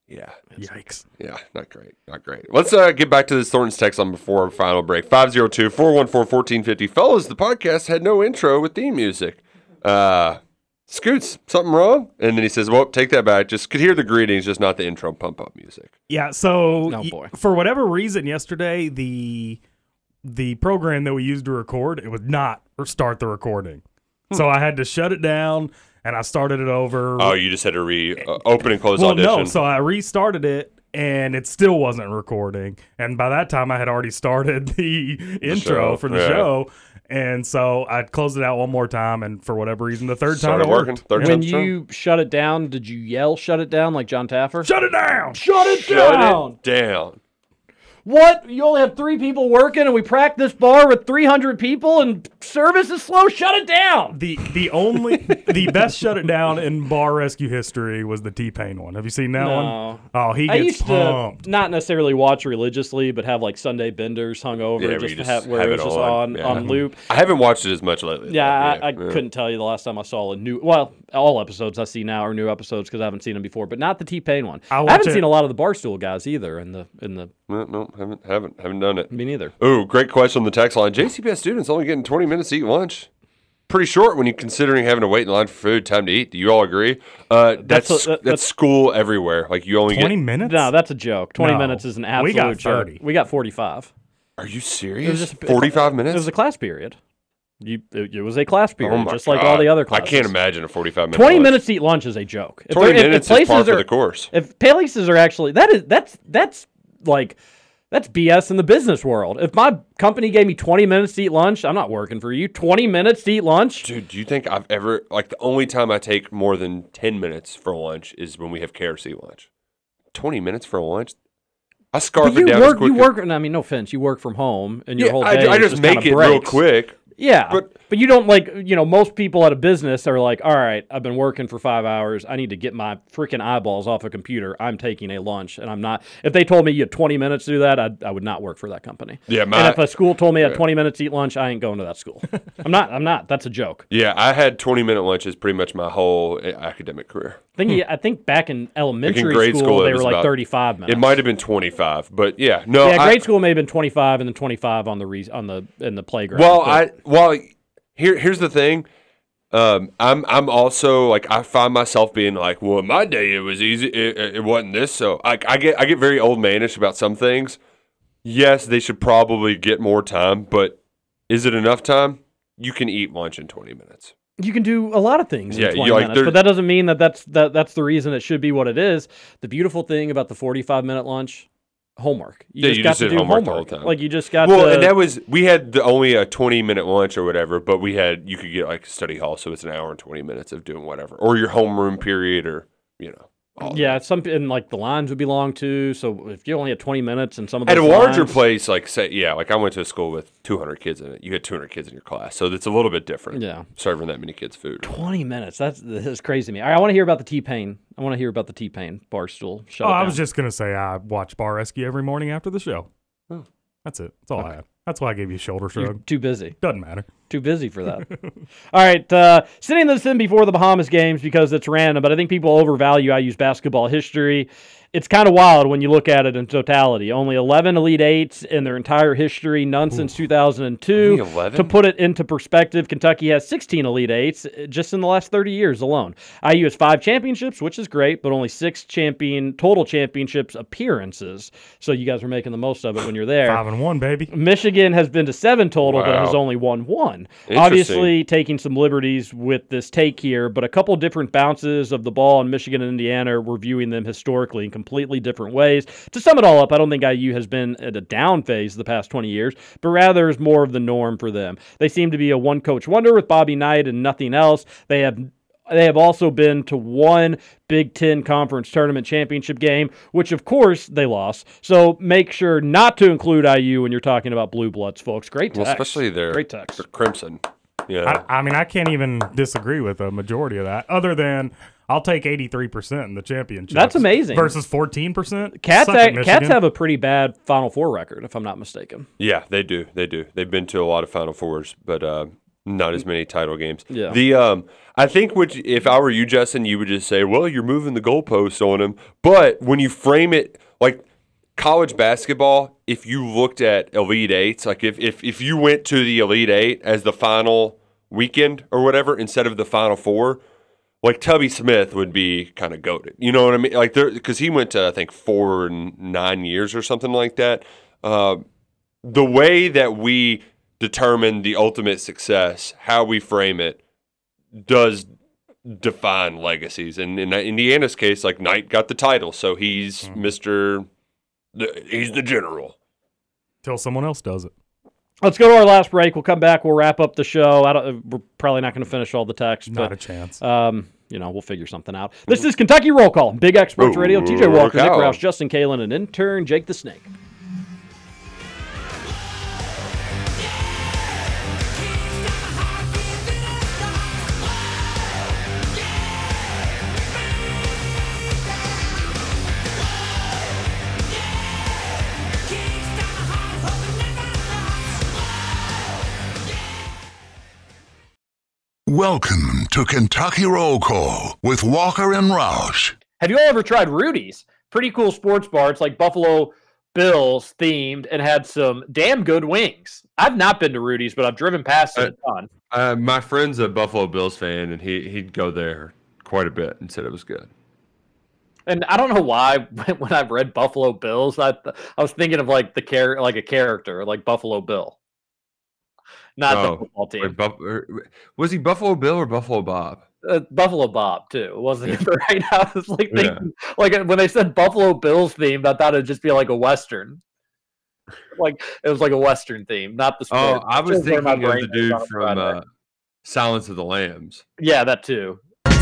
Yeah. Yikes. Yeah, not great. Not great. Let's uh, get back to this Thornton's text on before our final break. 502 414 1450. Fellas, the podcast had no intro with theme music. Uh, Scoots, something wrong? And then he says, Well, take that back. Just could hear the greetings, just not the intro pump up music. Yeah, so Oh, y- boy. for whatever reason yesterday the the program that we used to record it would not start the recording. So I had to shut it down and I started it over. Oh, you just had to re uh, open and close well, audition. no, so I restarted it and it still wasn't recording. And by that time I had already started the, intro show, for the yeah. show. And so I closed it out one more time and for whatever reason the third Started time it working. worked. Third Yeah. When you shut it down, did you yell "shut it down" like Jon Taffer? Shut it down! Shut it Shut down! it down. What? You only have three people working, and we packed this bar with 300 people, and service is slow. Shut it down. The the only the best shut it down in bar rescue history was the T Pain one. Have you seen that No. one? Oh, he I gets used pumped. to not necessarily watch religiously, but have like Sunday benders hung over Yeah, where just just have where have it it was just on. on Yeah. on loop. I haven't watched it as much lately. Yeah, though. I, I couldn't tell you the last time I saw a new. Well, all episodes I see now are new episodes because I haven't seen them before, but not the T Pain one. I I, haven't it- seen a lot of the Barstool guys either. In the in the No, no, haven't, haven't, haven't done it. me neither. Ooh, great question on the text line. JCPS students only getting 20 minutes to eat lunch. Pretty short when you're considering having to wait in line for food, time to eat. Do you all agree? Uh, that's That's a- that- that's- school everywhere. Like you only Twenty get. minutes? No, that's a joke. Twenty No. minutes is an absolute We absolute got joke. 30. We got forty-five. Are you serious? was just 45 minutes. It was a class period. You, it, it was a class period, oh my just like all God. the other classes. I can't imagine a 45 minute. Twenty lunch. minutes to eat lunch is a joke. If 20 there- if- if minutes is par places for the course. If places are actually that is that's that's like That's BS in the business world. If my company gave me 20 minutes to eat lunch, I'm not working for you. 20 minutes to eat lunch? Dude, do you think I've ever like the only time I take more than ten minutes for lunch is when we have KRC lunch. Twenty minutes for lunch. I scarf But it you down as work, quick. you work, and I mean, no offense, you work from home and your Yeah, whole I- day I is just make kinda it real quick. Yeah, But- but you don't like you know most people at a business are like, all right, I've been working for five hours. I need to get my freaking eyeballs off a computer. I'm taking a lunch, and I'm not. If they told me you had 20 minutes to do that, I'd, I would not work for that company. Yeah, and if a school told me I had 20 minutes to eat lunch, I ain't going to that school. I'm not. I'm not. That's a joke. Yeah, I had twenty minute lunches pretty much my whole uh, academic career. I think. I think back in Like elementary in grade school, school, they were like about- 35 minutes. It might have been twenty five, but yeah, no. yeah, I- grade school may have been 25, and then 25 on the re- on the in the playground. Well, but- I well here here's the thing. Um, I'm I'm also like I find myself being like, well, in my day it was easy. It, it it wasn't this. So I, I get I get very old manish about some things. Yes, they should probably get more time, but is it enough time? You can eat lunch in 20 minutes. you can do a lot of things Yeah, in you 20 like, minutes, but that doesn't mean that that's that that's the reason it should be what it is. The beautiful thing about the 45 minute lunch, homework. You yeah, just you got just to did do homework, homework. the time. Like you just got well, to. and that was we had the, only a 20 minute lunch or whatever, but we had you could get like a study hall, so it's an hour and 20 minutes of doing whatever, or your homeroom period, or you know. Oh, all yeah, some and like the lines would be long too. So if you only had 20 minutes and some of At a larger lines- place, like say, yeah, like I went to a school with 200 kids in it. You had 200 kids in your class, so it's a little bit different. Yeah. serving that many kids food. 20 minutes. That's this is crazy to me. All right, I want to hear about the T Pain. I want to hear about the T Pain barstool. Shut oh, it I down. was just gonna say I watch Bar Rescue every morning after the show. Oh. That's it. That's all I have. That's why I gave you a shoulder You're shrug. too busy. Doesn't matter. Too busy for that. All right, uh, sitting this in before the Bahamas games because it's random, but I think people overvalue IU's basketball history. It's kind of wild when you look at it in totality. Only 11 Elite Eights in their entire history, none since 2002. To put it into perspective, Kentucky has 16 Elite Eights uh, just in the last 30 years alone. IU has five championships, which is great, but only six champion total championships appearances. So you guys are making the most of it when you're there. Five and one, baby. Michigan has been to seven total, but has only won one. Obviously, taking some liberties with this take here, but a couple different bounces of the ball in Michigan and Indiana. We're viewing them historically in completely different ways. To sum it all up, I don't think IU has been at a down phase the past 20 years, but rather is more of the norm for them. They seem to be a one coach wonder with Bobby Knight and nothing else. They have they have also been to one Big Ten Conference Tournament Championship game, which of course they lost. So make sure not to include IU when you're talking about blue bloods, folks. Great Well, text. especially their, Great text. their crimson. Yeah, I, I mean, I can't even disagree with a majority of that. Other than I'll take eighty three percent in the championship. That's amazing. Versus fourteen percent. Cats, act- Cats have a pretty bad Final Four record, if I'm not mistaken. yeah, they do. They do. They've been to a lot of Final Fours, but uh, not as many title games. Yeah. The um, I think which if I were you, Justin, you would just say, well, you're moving the goalposts on them. But when you frame it like college basketball, if you looked at Elite Eights, like if if if you went to the Elite Eight as the final weekend or whatever instead of the Final Four. Like Tubby Smith would be kind of goaded, you know what I mean? Like there, because he went to I think four and nine years or something like that. Uh, the way that we determine the ultimate success, how we frame it, does define legacies. And in Indiana's case, like Knight got the title, so he's Mister. He's the general. till someone else does it. Let's go to our last break. We'll come back. We'll wrap up the show. I don't, we're probably not going to finish all the text. Not but, a chance. Um, you know, we'll figure something out. This is Kentucky Roll Call. Big X Sports Radio. TJ Walker, Nick cow. Roush, Justin Kalen, and intern Jake the Snake. Welcome to Kentucky Roll Call with Walker and Roush. Have you all ever tried Rudy's? Pretty cool sports bar. It's like Buffalo Bills themed and had some damn good wings. I've not been to Rudy's, but I've driven past it a ton. Uh, my friend's a Buffalo Bills fan, and he he'd go there quite a bit and said it was good. And I don't know why when I read Buffalo Bills, I I was thinking of like the char- like a character, like Buffalo Bill, not the Oh, football team. wait, Buff- or- was he Buffalo Bill or Buffalo Bob? uh, Buffalo Bob too. Wasn't even right. I was like Yeah. like when they said Buffalo Bills theme, I thought it'd just be like a western. like it was like a western theme, not the Oh. I was thinking my of the dude from uh, Silence of the Lambs. yeah, that too.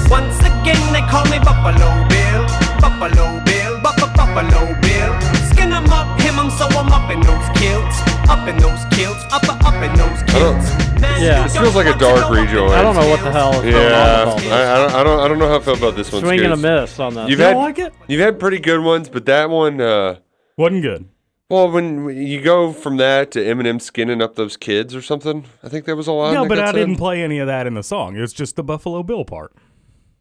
Once again, they call me Buffalo Bill. Buffalo Bill. Buffalo Bill. Skin 'em up, him 'em, so I'm up in those kilts. Up in those kilts. Up, up in those don't, kilts. Yeah. you This feels like a dark go rejoin. I don't know what the hell is going on Yeah, with all. I, I, don't, I don't. I don't know how I feel about this one. Swing and a Scoots. miss on that. You've You had don't like it? you've had pretty good ones, but that one, uh, Wasn't good. well, when when you go from that to Eminem skinning up those kids or something, I think that was a lot. No, but I said. didn't play any of that in the song. It was just the Buffalo Bill part.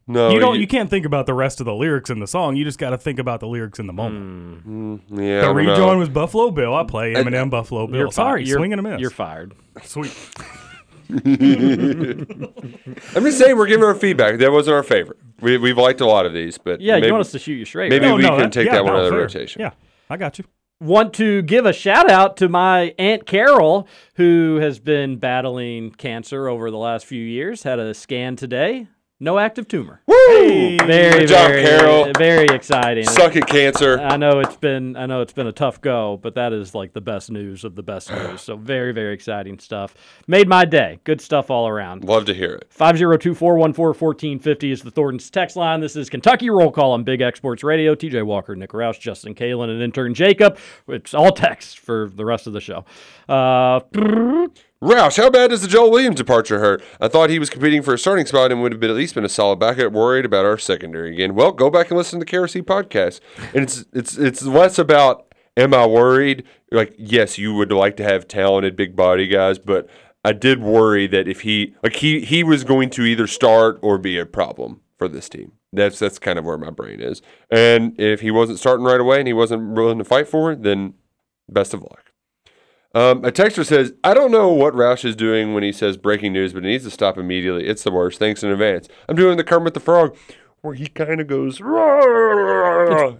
No, you don't. You, can't think about the rest of the lyrics in the song. You just got to think about the lyrics in the moment. Mm, yeah, the don't know. rejoin was Buffalo Bill. I play I- Eminem, Buffalo Bill. You're Sorry, fired. You're, swing and a miss. You're fired. Sweet. I'm just saying we're giving our feedback. That wasn't our favorite. We we've liked a lot of these, but Yeah, maybe, you want us to shoot you straight. Maybe right? we no, can that- take yeah, that one out of the rotation. Yeah, I got you. want to give a shout out to my aunt Carol, who has been battling cancer over the last few years. Had a scan today. No active tumor. Woo! Very, Good job, very, Carol. very exciting. Suck it, cancer. I know it's been I know it's been a tough go, but that is like the best news of the best news. So very, very exciting stuff. Made my day. Good stuff all around. Love to hear it. 502-414-1450 is the Thornton's text line. This is Kentucky Roll Call on Big X Sports Radio. TJ Walker, Nick Roush, Justin Kalen, and intern Jacob. It's all text for the rest of the show. Uh, Roush, how bad does the Joel Williams departure hurt? I thought he was competing for a starting spot and would have been at least been a solid backup. Worried about our secondary again. Well, go back and listen to the KRC podcast, and it's it's it's less about am I worried? Like, yes, you would like to have talented big body guys, but I did worry that if he like he he was going to either start or be a problem for this team. That's that's kind of where my brain is. And if he wasn't starting right away and he wasn't willing to fight for it, then best of luck. Um, a texter says, I don't know what Roush is doing when he says breaking news, but it needs to stop immediately. It's the worst. Thanks in advance. I'm doing the Kermit the Frog, where he kind of goes, it's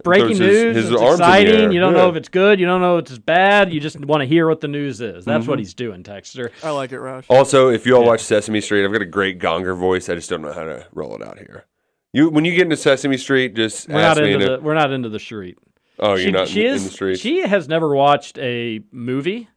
breaking throws his- news. his it's arms exciting. You don't Yeah. know if it's good. You don't know if it's bad. You just want to hear what the news is. That's what Mhm. he's doing, Texter. I like it, Roush. Also, if you all watch Sesame Street, I've got a great gonger voice. I just don't know how to roll it out here. You when you get into Sesame Street, just We're ask not me. into the we're not into the street. Oh, you're she, not she in, is, in the street. She has never watched a movie.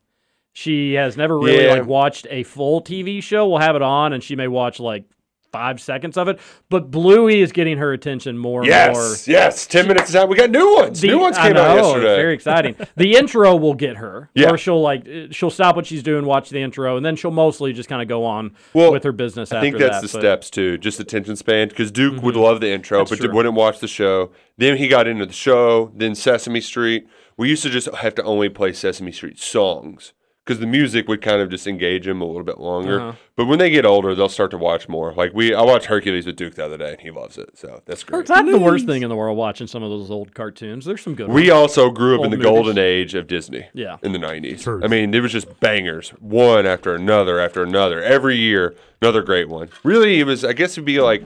She has never really Yeah. like watched a full TV show. We'll have it on, and she may watch like five seconds of it. But Bluey is getting her attention more and more. yes, yes. Ten minutes out. We got new ones. The- new ones came out know, it's yesterday. Very exciting. the intro will get her. Yeah. Or she'll like she'll stop what she's doing, watch the intro, and then she'll mostly just kind of go on well, with her business. I think that's that, the but- steps too, just attention span. Because Duke would Mhm. love the intro, That's but true. wouldn't watch the show. Then he got into the show. Then Sesame Street. We used to just have to only play Sesame Street songs because the music would kind of just engage them a little bit longer. Uh-huh. But when they get older, they'll start to watch more. Like we, I watched Hercules with Duke the other day, and he loves it. So that's great. It's not the worst thing in the world watching some of those old cartoons. There's some good. We ones. also grew up in the movies. golden age of Disney. Yeah. In the 90s. I mean, it was just bangers, one after another after another. Every year, another great one. Really, it was, I guess it'd be like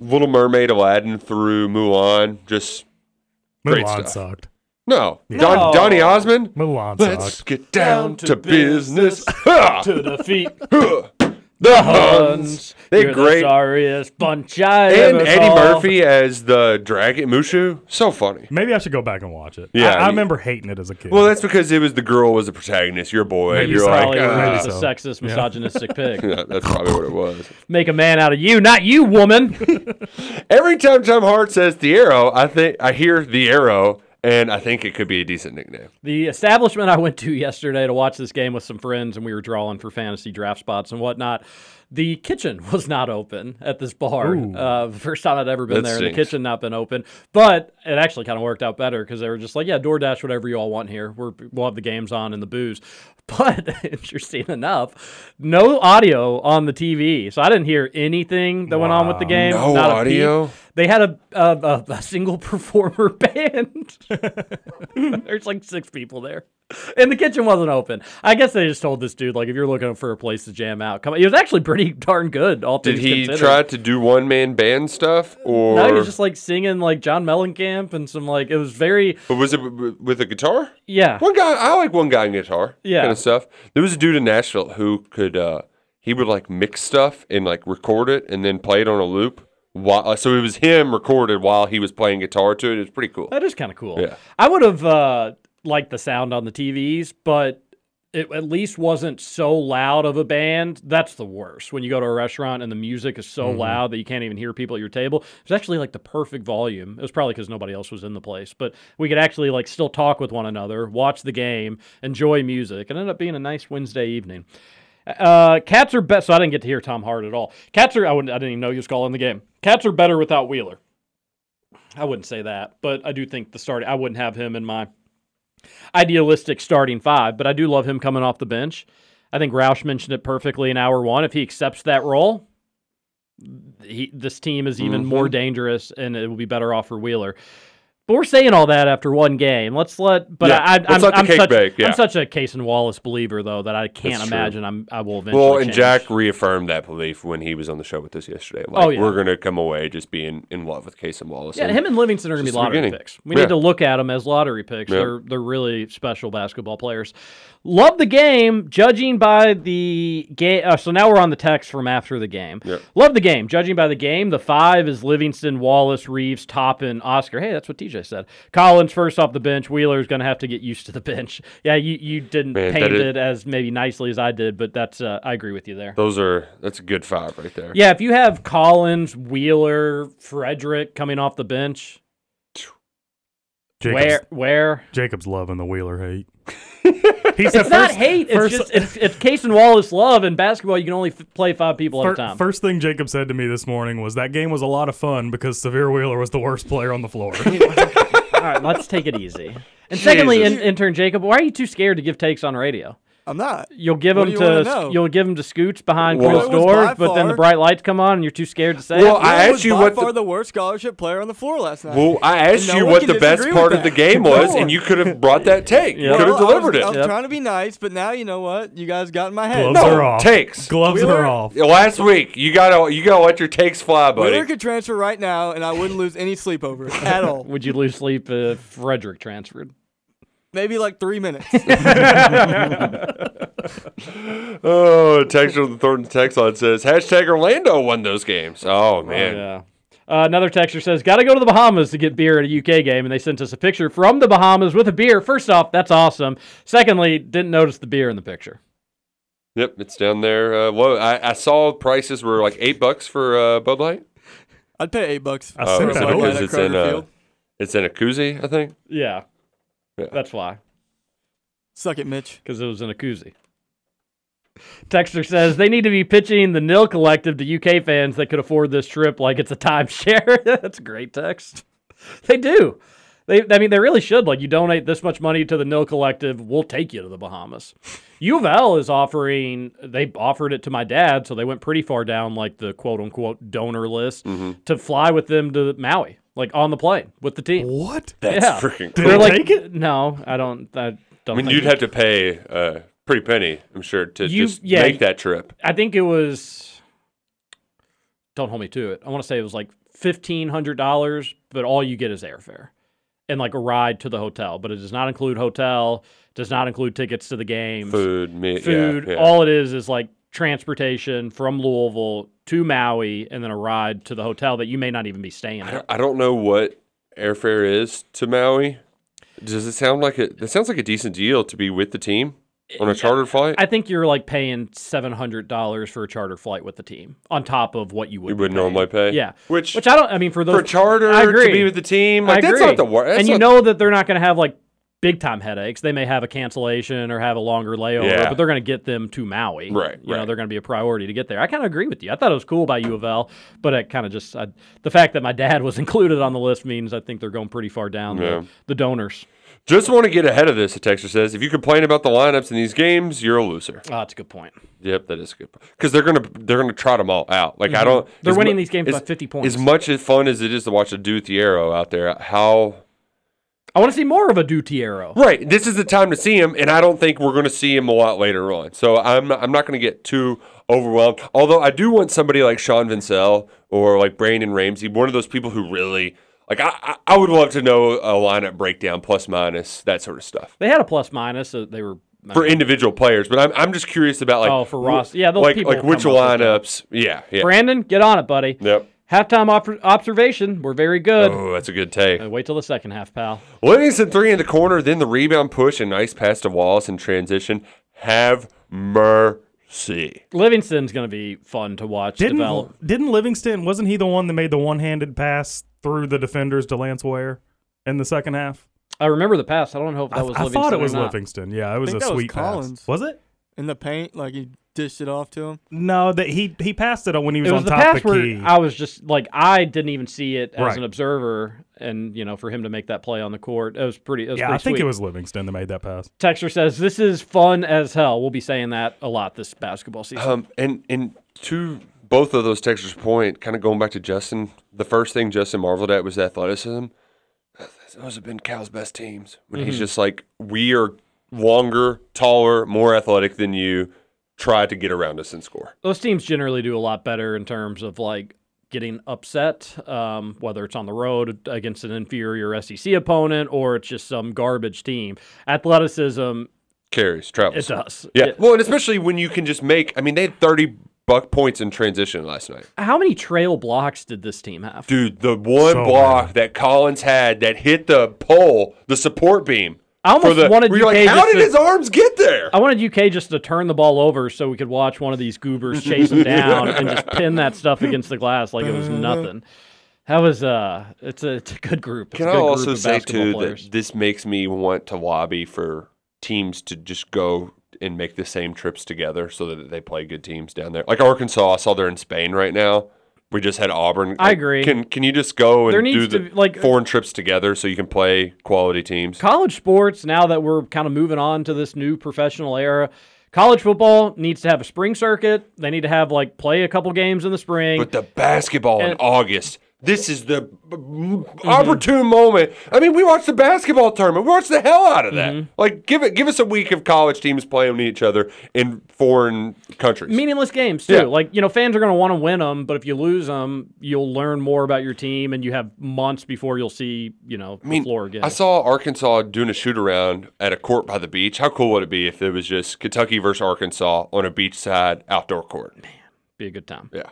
Little Mermaid, Aladdin through Mulan. Just great Mulan stuff. sucked. No. No. Don, Donny Osmond. Mulan Let's sucked. get down, to, business. Ha! to defeat the Huns. Huns. They You're great. the sorriest bunch I and ever Eddie saw. Murphy as the dragon Mushu. So funny. Maybe I should go back and watch it. Yeah, I, I you- remember hating it as a kid. Well, that's because it was the girl was the protagonist. You're a boy. Maybe you're so. like, Probably ah. was a sexist, Yeah. misogynistic pig. Yeah, that's probably what it was. Make a man out of you, not you, woman. Every time Tom Hart says the arrow, I think I hear the arrow, and I think it could be a decent nickname. The establishment I went to yesterday to watch this game with some friends, and we were drawing for fantasy draft spots and whatnot. The kitchen was not open at this bar. Uh, the first time I'd ever been That there, and the kitchen not been open. But it actually kind of worked out better because they were just like, "Yeah, DoorDash whatever you all want here. We're, we'll have the games on and the booze." But interesting enough, no audio on the TV, so I didn't hear anything that went on with the game. No not a peep. They had a a, a, single performer band. There's like six people there, and the kitchen wasn't open. I guess they just told this dude like, if you're looking for a place to jam out, come. On. It was actually pretty darn good. All Did things he considered. try to do one man band stuff, or No, he was just like singing like John Mellencamp and some like it was very but was it w- with a guitar? yeah. One guy, I like one guy in guitar, Yeah. kind of stuff. There was a dude in Nashville who could, uh, he would like mix stuff and like record it and then play it on a loop. While, uh, so it was him recorded while he was playing guitar to it. It was pretty cool. That is kind of cool. Yeah. I would have uh, like the sound on the TVs, but it at least wasn't so loud of a band. That's the worst. When you go to a restaurant and the music is so Mhm. loud that you can't even hear people at your table. It's actually like the perfect volume. It was probably because nobody else was in the place, but we could actually like still talk with one another, watch the game, enjoy music, and ended up being a nice Wednesday evening. Uh, cats are best. So I didn't get to hear Tom Hart at all. Cats are. I, wouldn't, I didn't even know he was calling the game. Cats are better without Wheeler. I wouldn't say that, but I do think the start. I wouldn't have him in my idealistic starting five, but I do love him coming off the bench. I think Roush mentioned it perfectly in hour one. If he accepts that role, he, this team is even more dangerous, and it will be better off for Wheeler. But we're saying all that after one game. Let's let. But Yeah, I, I, I'm, let the I'm such, bake, yeah. I'm such a Cason Wallace believer, though, that I can't That's true. imagine I'm. I will eventually. Well, and change. Jack reaffirmed that belief when he was on the show with us yesterday. Like, Oh, yeah. we're going to come away just being in love with Cason Wallace. Yeah, and him and Livingston are going to be lottery beginning. picks. We Yeah. need to look at them as lottery picks. They're they're really special basketball players. Love the game, judging by the game. Uh, so now we're on the text from after the game. Love the game, judging by the game. The five is Livingston, Wallace, Reeves, Toppin, Oscar. Hey, that's what TJ said. Collins first off the bench. Wheeler's going to have to get used to the bench. Yeah, you, you didn't Man, paint is- it as maybe nicely as I did, but that's uh, I agree with you there. Those are that's a good five right there. Yeah, if you have Collins, Wheeler, Fredrick coming off the bench, where where Jacob's loving the Wheeler hate. it's not first- hate. It's first- just it's, it's Cason Wallace love. In basketball, you can only f- play five people at a time. First thing Jacob said to me this morning was that game was a lot of fun because Sahvir Wheeler was the worst player on the floor. All right, let's take it easy. And secondly, in, Jesus. intern Jacob, why are you too scared to give takes on radio? I'm not. You'll give What them you wanna to you'll give them to Scoots behind Well, closed doors, by but then the bright lights come on and you're too scared to say Well, it. I Wheeler asked you was by what the- far the worst scholarship player on the floor last night. Well, I asked no you one what the best part of the game was, No. and you could have brought that take. You could have I was- delivered I was, it. trying to be nice, but now you know what? You guys got in my head. Gloves No, are off. takes. Gloves Wheeler- are off. Last week, you gotta you gotta let your takes fly, buddy. Wheeler could transfer right now, and I wouldn't lose any sleep over it at all. Would you lose sleep if Fredrick transferred? Maybe like three minutes. oh, text on the Thornton text line says hashtag Orlando won those games. Oh man, yeah. Uh, another texter says, "Got to go to the Bahamas to get beer at a UK game," and they sent us a picture from the Bahamas with a beer. First off, that's awesome. Secondly, didn't notice the beer in the picture. Yep, it's down there. Uh, well, I, I saw prices were like eight bucks for uh, Bud Light. I'd pay eight bucks I Oh, for a sent is it that Bud over. Light because it's in Kroger uh, it's in a koozie, I think. Yeah, Yeah. that's why, Suck it, Mitch. because it was in a koozie. Texter says they need to be pitching the nil collective to UK fans that could afford this trip like it's a timeshare. That's a great text. They do. They, I mean, they really should. Like, you donate this much money to the nil collective, we'll take you to the Bahamas. U of L is offering. They offered it to my dad, so they went pretty far down, like the quote unquote donor list, mm-hmm. to fly with them to Maui, like on the plane with the team. What? That's yeah. freaking Did cool. they like, take it? No, I don't. I don't. I mean, think you'd it- have to pay a pretty penny, I'm sure, to You- just yeah, make that trip. I think it was. Don't hold me to it. I want to say it was like fifteen hundred dollars, but all you get is airfare and like a ride to the hotel. But it does not include hotel. Does not include tickets to the games, Food, meat, food. Yeah, yeah. All it is is like transportation from Louisville to Maui, and then a ride to the hotel that you may not even be staying I at. don't, I don't know what airfare is to Maui. Does it sound like it? That sounds like a decent deal to be with the team on a eh, chartered flight. I think you're like paying seven hundred dollars for a charter flight with the team on top of what you would you be would paying. normally pay. Yeah, which which I don't. I mean, for those for charter I agree. to be with the team, I like that's agree. not the worst. And you know that they're not going to have like big time headaches. They may have a cancellation or have a longer layover, Yeah. but they're going to get them to Maui. Right, You know, they're going to be a priority to get there. I kind of agree with you. I thought it was cool by U of L, but it kind of just I, the fact that my dad was included on the list means I think they're going pretty far down Yeah. the, the donors. Just want to get ahead of this. A texter says, if you complain about the lineups in these games, you're a loser. Oh, that's a good point. Yep, that is a good. Because they're gonna they're gonna trot them all out. Like I Mhm. don't. They're winning mu- these games as- by 50 points. As much as fun as it is to watch Adou Thiero out there, how I want to see more of Adou Thiero. Right. This is the time to see him, and I don't think we're going to see him a lot later on. So I'm I'm not going to get too overwhelmed. Although I do want somebody like Sean Vincel or like Brandon Ramsey, one of those people who really like. I I, would love to know a lineup breakdown, plus minus that sort of stuff They had a plus minus. So they were for individual players. But I'm I'm just curious about like Oh, for Ross. Yeah, those like people like which come up with that. lineups. Yeah, yeah. Brandon, get on it, buddy. Yep. Halftime op- observation. We're very good. Oh, that's a good take. Uh, wait till the second half, pal. Livingston three in the corner, then the rebound push and nice pass to Wallace in transition. Have mercy. Livingston's going to be fun to watch Didn't develop. didn't Livingston wasn't he the one that made the one handed pass through the defenders to Lance Ware in the second half? I remember the pass. I don't know if that I, was. I Livingston I thought it or was not. Livingston. Yeah, it was think a that was sweet Collins. pass. Was it? In the paint, like he dished it off to him. No, that he he passed it on when he was, It was on the top pass of the key. I was just like I didn't even see it as Right. an observer, and you know for him to make that play on the court, it was pretty. It was yeah, pretty I think sweet. it was Livingston that made that pass. Texter says this is fun as hell. We'll be saying that a lot this basketball season. Um, and and to both of those textures' point, kind of going back to Justin, the first thing Justin marveled at was athleticism. Those have been Cal's best teams. When he's Mhm. just like, we are longer, taller, more athletic than you. Try to get around us and score. Those teams generally do a lot better in terms of like getting upset, um, whether it's on the road against an inferior SEC opponent or it's just some garbage team. Athleticism, Carries, travels. It does. Yeah. Yeah. Well, and especially when you can just make. I mean, they had thirty buck points in transition last night. how many trail blocks did this team have? Dude, the one So block that Collins had that hit the pole, the support beam. I almost the, wanted you're UK like, how did to- his arms get there? I wanted UK just to turn the ball over so we could watch one of these goobers chase him down and just pin that stuff against the glass like it was nothing. That was uh, it's a it's a good group. It's Can a I good also group say too players. that this makes me want to lobby for teams to just go and make the same trips together so that they play good teams down there. Like Arkansas, I saw they're in Spain right now. We just had Auburn. I agree. Can can you just go There and do the be, like- foreign trips together so you can play quality teams? college sports now that we're kind of moving on to this new professional era college football needs to have a spring circuit they need to have like play a couple games in the spring But the basketball in August, this is the Mm-hmm. opportune moment. I mean, we watched the basketball tournament. We watched the hell out of that. Mm-hmm. Like, give it, give us a week of college teams playing each other in foreign countries. meaningless games too Yeah. like you know fans are going to want to win them but if you lose them you'll learn more about your team and you have months before you'll see you know I mean, the floor again I saw Arkansas doing a shoot around at a court by the beach. How cool would it be if it was just Kentucky versus Arkansas on a beachside outdoor court? Man, be a good time Yeah.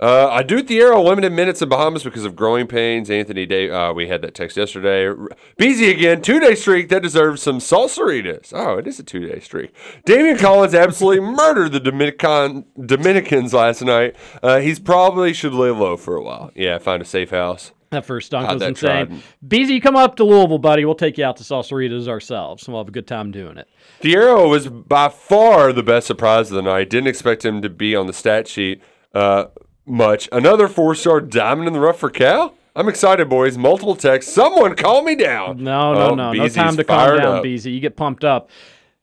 Uh, I do Thiero limited minutes in Bahamas because of growing pains. Anthony Day, uh, we had that text yesterday. R- Beezy again, two day streak that deserves some salsaritas. Oh, it is a two day streak. Daimion Collins absolutely murdered the Dominican Dominicans last night. Uh, he's probably should lay low for a while. Yeah, find a safe house. that first dunk was insane beezy come up to louisville buddy we'll take you out to salsaritas ourselves and we'll have a good time doing it Thiero was by far the best surprise of the night. Didn't expect him to be on the stat sheet uh, much. Another four star diamond in the rough for Cal. I'm excited, boys. Multiple texts. Someone call me down. No, no, Oh, no. Beezy's no time to calm down, up. Beezy. You get pumped up.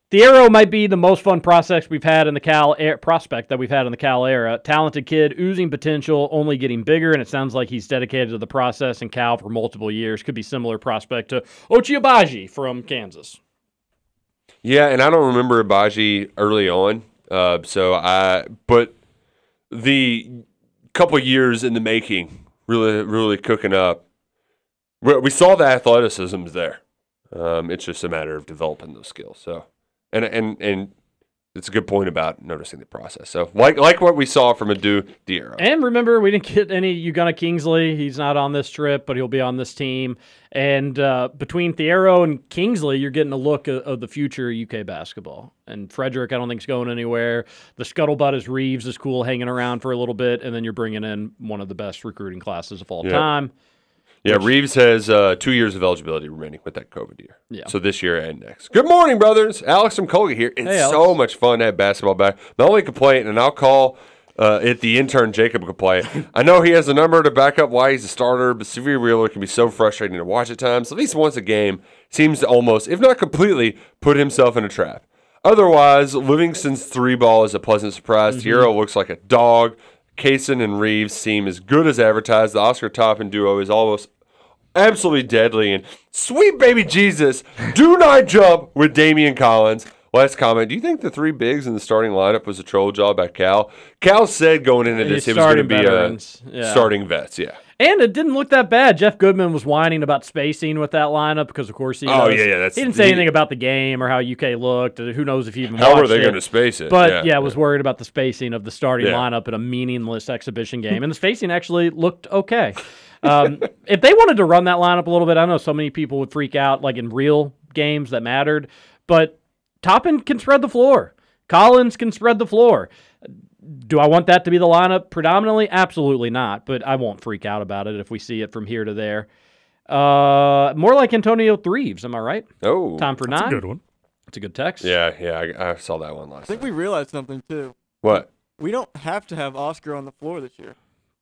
Thiero might be the most fun prospect we've had in the Cal prospect that we've had in the Cal era. Talented kid, oozing potential, only getting bigger, and it sounds like he's dedicated to the process in Cal for multiple years. Could be similar prospect to Ochai Agbaji from Kansas. Yeah, and I don't remember Agbaji early on. Uh, so I, but the couple years in the making, really, really cooking up. We, saw the athleticism there. Um, it's just a matter of developing those skills. So, and and and it's a good point about noticing the process. So, like like what we saw from Adou Thiero. And remember, we didn't get any Ugonna Kingsley. He's not on this trip, but he'll be on this team. And uh, between Thiero and Kingsley, you're getting a look of, of the future UK basketball. And Fredrick, I don't think is going anywhere. The scuttlebutt is Reeves is cool, hanging around for a little bit, and then you're bringing in one of the best recruiting classes of all Yeah. time. Yeah, Which- Reeves has uh, two years of eligibility remaining with that COVID year. Yeah. So this year and next. Good morning, brothers. Alex from Colgate here. It's Hey, so much fun to have basketball back. The only complaint, and I'll call uh, it the intern Jacob complaint. I know he has a number to back up why he's a starter, but Sahvir Wheeler can be so frustrating to watch at times. At least once a game seems to almost, if not completely, put himself in a trap. Otherwise, Livingston's three ball is a pleasant surprise. Mm-hmm. Thiero looks like a dog. Cason and Reeves seem as good as advertised. The Oscar Toppin duo is almost absolutely deadly. And sweet baby Jesus, do not jump with Daimion Collins. Last comment. Do you think the three bigs in the starting lineup was a troll job by Cal? Cal said going into this it was going to be veterans, a yeah. starting vets. Yeah. And it didn't look that bad. Jeff Goodman was whining about spacing with that lineup because, of course, he Oh, knows- yeah, yeah, that's- he didn't say he- anything about the game or how UK looked. Or who knows if he even How were they gonna space it? But Yeah, yeah, was worried about the spacing of the starting Yeah. lineup in a meaningless exhibition game, and the spacing actually looked okay. Um, if they wanted to run that lineup a little bit, I know so many people would freak out, like in real games that mattered. But Toppin can spread the floor. Collins can spread the floor. Do I want that to be the lineup predominantly? Absolutely not. But I won't freak out about it if we see it from here to there. Uh, more like Antonio Threeves. Am I right? Oh, time for That's a nine. good one. It's a good text. Yeah, yeah, I, I saw that one last. I last. think we realized something too. What? We don't have to have Oscar on the floor this year.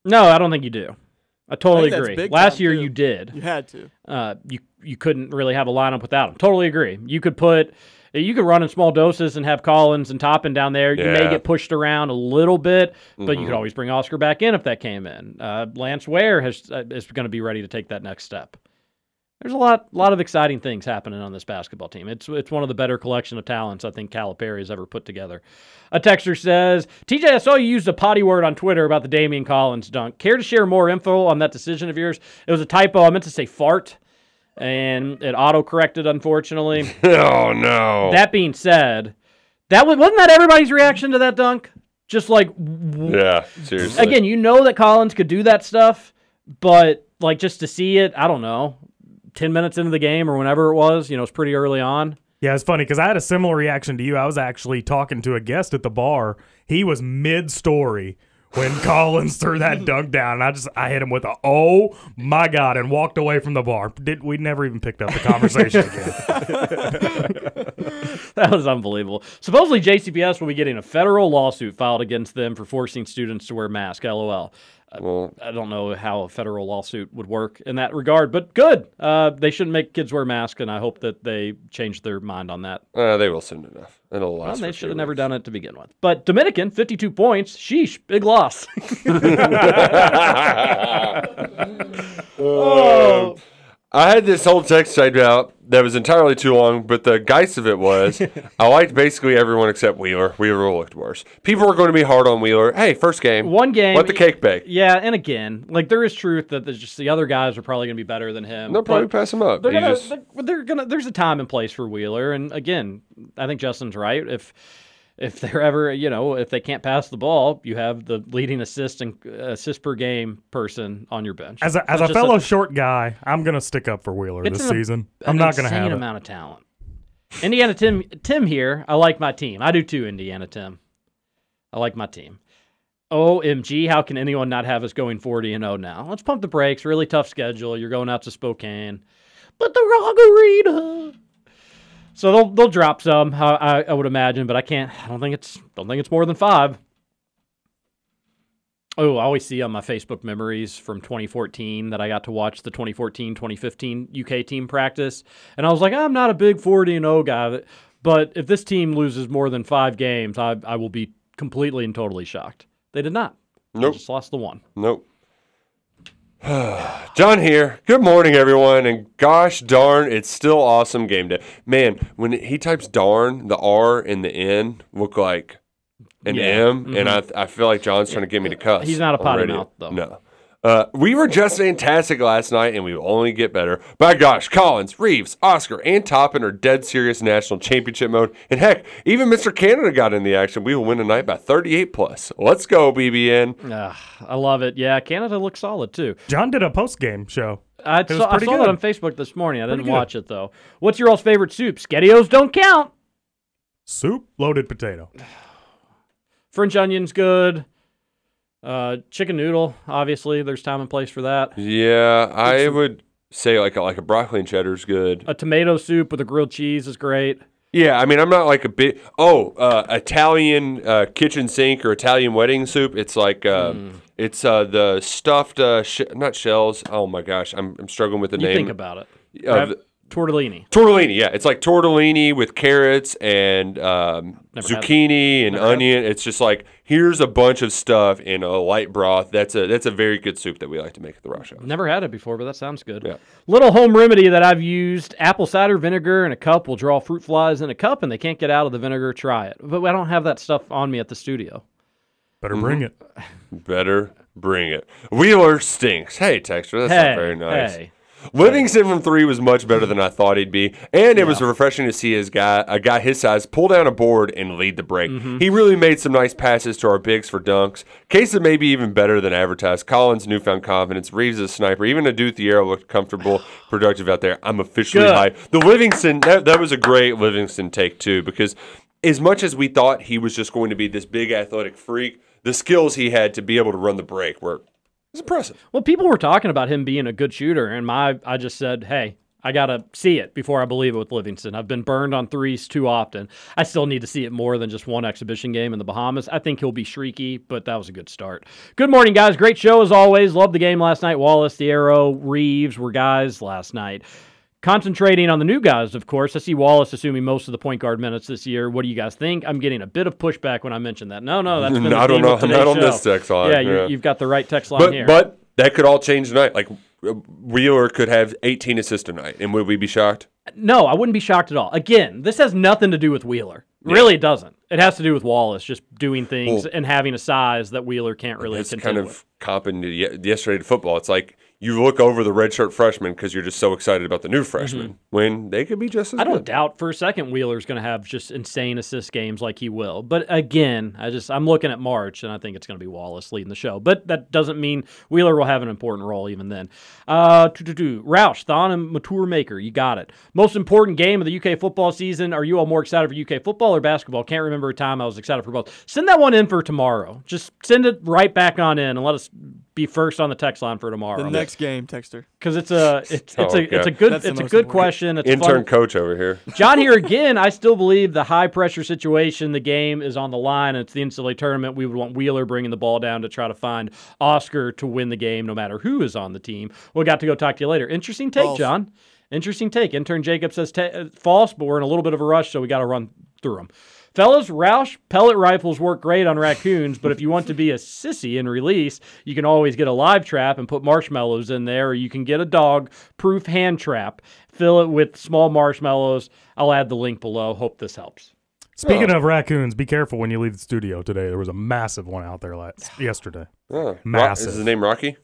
No, I don't think you do. I totally that's agree. Last year too. you did. You had to. Uh, you you couldn't really have a lineup without him. Totally agree. You could put you could run in small doses and have Collins and Toppin down there. You may get pushed around a little bit, but you Mhm. could always bring Oscar back in if that came in. Uh, Lance Ware has uh, is going to be ready to take that next step. There's a lot lot of exciting things happening on this basketball team. It's it's one of the better collection of talents I think Calipari has ever put together. A texter says, TJ, I saw you used a potty word on Twitter about the Daimion Collins dunk. Care to share more info on that decision of yours? It was a typo. I meant to say fart, and it auto corrected, unfortunately. oh no. That being said, that was wasn't that everybody's reaction to that dunk? Just like w- Yeah, seriously. again, you know that Collins could do that stuff, but like just to see it, I don't know, ten minutes into the game or whenever it was, you know, it's pretty early on. Yeah, it's funny because I had a similar reaction to you. I was actually talking to a guest at the bar. He was mid story when Collins threw that dunk down, and I just I hit him with a oh my god and walked away from the bar. Did we never even picked up the conversation again? that was unbelievable. Supposedly, JCPS will be getting a federal lawsuit filed against them for forcing students to wear masks. LOL. Well, I don't know how a federal lawsuit would work in that regard, but good. Uh, they shouldn't make kids wear masks, and I hope that they change their mind on that. uh, they will soon enough. It'll Well, they should have never done it to begin with. But Dominican, 52 points. Sheesh, big loss. Oh. I had this whole text typed out that was entirely too long, but the geist of it was I liked basically everyone except Wheeler. Wheeler looked worse. People are going to be hard on Wheeler. Hey, first game. One game. Let the cake bake. Yeah, and again, like there is truth that there's just the other guys are probably going to be better than him. They'll probably pass him up. They're He gonna, just- they're, they're gonna. There's a time and place for Wheeler, and again, I think Justin's right. If if they're ever, you know, if they can't pass the ball, you have the leading assist and uh, assist per game person on your bench. As a, as a fellow short guy, I'm gonna stick up for Wheeler this an- season. I'm not gonna insane have it. amount of talent. Indiana Tim Tim here. I like my team. I do too, Indiana Tim. I like my team. OMG, how can anyone not have us going 40 and 0 now? Let's pump the brakes. Really tough schedule. You're going out to Spokane. But the wrong arena. So they'll they'll drop some, I, I, would imagine, but I can't. I don't think it's don't think it's more than five. Oh, I always see on my Facebook memories from 2014 that I got to watch the 2014-2015 UK team practice, and I was like, I'm not a big 40 and 0 guy, but if this team loses more than five games, I I will be completely and totally shocked. They did not. They Nope. just lost the one. Nope. John here. Good morning, everyone. And gosh darn, it's still awesome game day. Man, when he types darn, the R and the N look like an Yeah. M, and mm-hmm. I. I feel like John's trying to get me to cuss. He's not a potty mouth, though. No. Uh, we were just fantastic last night, and we will only get better. By gosh, Collins, Reeves, Oscar, and Toppin are dead serious national championship mode. And heck, even Mr. Canada got in the action. We will win tonight by 38 plus. Let's go, BBN. Ah, I love it. Yeah, Canada looks solid too. John did a post game show. I It saw, I saw that on Facebook this morning. I didn't watch it though. What's your all's favorite soup? Spaghettios don't count. Soup, loaded potato. French onions good. Uh, chicken noodle, obviously. There's time and place for that. Yeah, I would say like a, like a broccoli and cheddar is good. A tomato soup with a grilled cheese is great. Yeah, I mean I'm not like a big oh uh, Italian uh, kitchen sink or Italian wedding soup. It's like uh, Hmm. it's uh, the stuffed uh, sh- not shells. Oh my gosh, I'm I'm struggling with the You name. think about it. The, Tortellini. Tortellini, yeah, it's like tortellini with carrots and um, Never had it. zucchini and Never had it. onion. It's just like here's a bunch of stuff in a light broth. That's a that's a very good soup that we like to make at the Rush House. Never had it before, but that sounds good. Yeah. Little home remedy that I've used: apple cider vinegar in a cup will draw fruit flies in a cup, and they can't get out of the vinegar. Try it, but I don't have that stuff on me at the studio. Better bring mm-hmm. it. Better bring it. Wheeler stinks. Hey, Texture, that's Hey, not very nice. hey. Livingston from three was much better than I thought he'd be, and it was refreshing to see his guy, a guy his size, pull down a board and lead the break. Mm-hmm. He really made some nice passes to our bigs for dunks. Casey maybe even better than advertised. Collins newfound confidence. Reeves a sniper. Even Adou Thiero looked comfortable, productive out there. I'm officially Good. high. The Livingston that, that was a great Livingston take too, because as much as we thought he was just going to be this big athletic freak, the skills he had to be able to run the break were it's impressive. Well, people were talking about him being a good shooter, and my I just said, hey. I gotta see it before I believe it with Livingston. I've been burned on threes too often. I still need to see it more than just one exhibition game in the Bahamas. I think he'll be shrieky, but that was a good start. Good morning, guys. Great show as always. Loved the game last night. Wallace, Thiero, Reeves were guys last night. Concentrating on the new guys, of course. I see Wallace assuming most of the point guard minutes this year. What do you guys think? I'm getting a bit of pushback when I mention that. No, no, that's been the I don't know. of today's Not on show. this text line, Yeah, yeah. you've got the right text line But here. but that could all change tonight. Like uh, Wheeler could have 18 assists tonight, and would we be shocked? No, I wouldn't be shocked at all. Again, this has nothing to do with Wheeler. Really, it doesn't. It has to do with Wallace just doing things Well- and having a size that Wheeler can't really It's kind of with. comping to ye- yesterday to football. It's like you look over the redshirt freshman because you're just so excited about the new freshman when they could be just as Mm-hmm. I don't doubt for a second Wheeler's going to have just insane assist games like he will. But again, I just I'm looking at March and I think it's going to be Wallace leading the show. But that doesn't mean Wheeler will have an important role even then. Uh, Roush, Thon, and Mature Maker, you got it. Most important game of the UK football season. Are you all more excited for UK football or basketball? Can't remember a time I was excited for both. Send that one in for tomorrow. Just send it right back on in and let us be first on the text line for tomorrow. The next game, Texter. because it's a it's, it's Oh, a it's a good That's it's a good important. question. It's Intern fun. coach over here. John here again. I still believe the high pressure situation, the game is on the line. It's the NCAA tournament. We would want Wheeler bringing the ball down to try to find Oscar to win the game, no matter who is on the team. We got to go talk to you later. Interesting take, False. John. Interesting take. Intern Jacob says ta- uh, false, but we're in a little bit of a rush, so we got to run through them. Fellas, Roush pellet rifles work great on raccoons, but if you want to be a sissy and release, you can always get a live trap and put marshmallows in there, or you can get a dog proof hand trap, fill it with small marshmallows. I'll add the link below. Hope this helps. Speaking of raccoons, be careful when you leave the studio today. There was a massive one out there last, yesterday. Oh, Ro- Massive. Is his name Rocky? It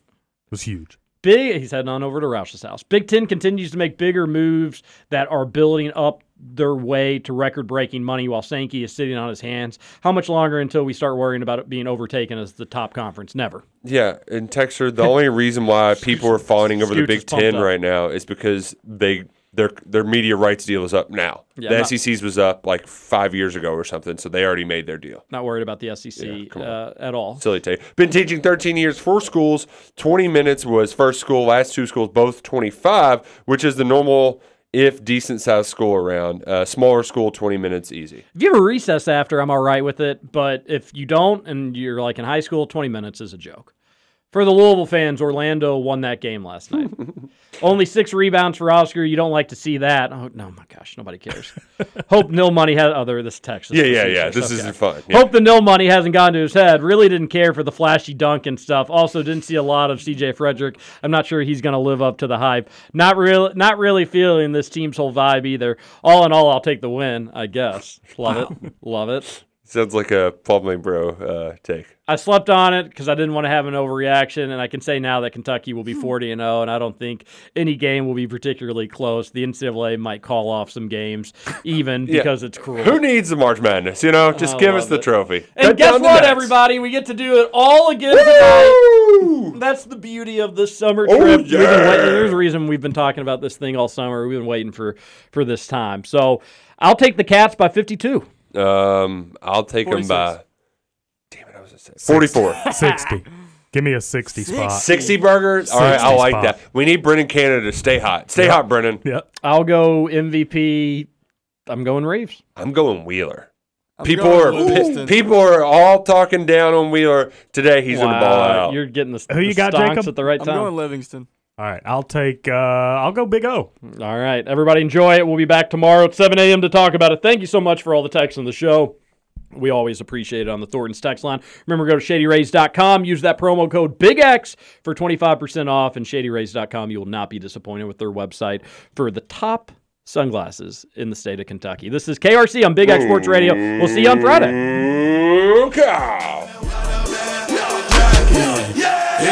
was huge. Big, he's heading on over to Roush's house. Big Ten continues to make bigger moves that are building up their way to record-breaking money, while Sankey is sitting on his hands. How much longer until we start worrying about it being overtaken as the top conference? Never. Yeah, and Texter, the only reason why people are fawning over the Big Ten right now is because they their their media rights deal is up now. Yeah, the not- SEC's was up like five years ago or something, so they already made their deal. Not worried about the SEC on. uh, at all. Silly take. Been teaching 13 years, four schools. 20 minutes was first school, last two schools, both 25, which is the normal, if decent sized school around. Uh, smaller school, 20 minutes, easy. If you have a recess after, I'm all right with it. But if you don't, and you're like in high school, 20 minutes is a joke. For the Louisville fans, Orlando won that game last night. Only six rebounds for Oscar. You don't like to see that. Oh no, my gosh, nobody cares. Hope nil money had other this Texas. Yeah, yeah, yeah. This is fun. Yeah. Hope the nil money hasn't gone to his head. Really didn't care for the flashy dunk and stuff. Also didn't see a lot of CJ Fredrick. I'm not sure he's going to live up to the hype. Not real, not really feeling this team's whole vibe either. All in all, I'll take the win. I guess. Love it. Love it. Sounds like a plumbing bro uh, take. I slept on it because I didn't want to have an overreaction, and I can say now that Kentucky will be 40 and 0, and I don't think any game will be particularly close. The NCAA might call off some games, even Yeah. because it's cruel. Who needs the March Madness? You know, just I give us the it. trophy. And Cut guess what, nets. everybody? We get to do it all again tonight. That's the beauty of this summer Oh, trip. We've yeah. waiting- there's a reason we've been talking about this thing all summer. We've been waiting for for this time. So I'll take the Cats by 52. Um, I'll take them by. Damn it, I was gonna say 44. 60. Give me a 60 spot. 60 burgers. All right, I like spot. that. We need Brennan Canada to stay hot. Stay Yep. hot, Brennan. Yep. I'll go MVP. I'm going Reeves. I'm going Wheeler. I'm people going are Livingston. people are all talking down on Wheeler today. He's gonna ball out. You're getting the, Who you got, stonks Jacob? at the right time? I'm going Livingston. All right, I'll take. Uh, I'll go Big O. All right, everybody enjoy it. We'll be back tomorrow at 7 a.m. to talk about it. Thank you so much for all the texts on the show. We always appreciate it on the Thornton's text line. Remember, go to shadyrays.com. Use that promo code BIGX for 25% off. And shadyrays.com, you will not be disappointed with their website for the top sunglasses in the state of Kentucky. This is KRC on Big X Sports Radio. We'll see you on Friday. cow.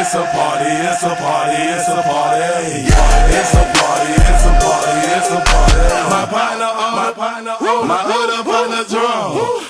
It's a party, it's a party, it's a party. It's a party, it's a party, it's a party. My partner on, my partner oh, on, my other partner drunk.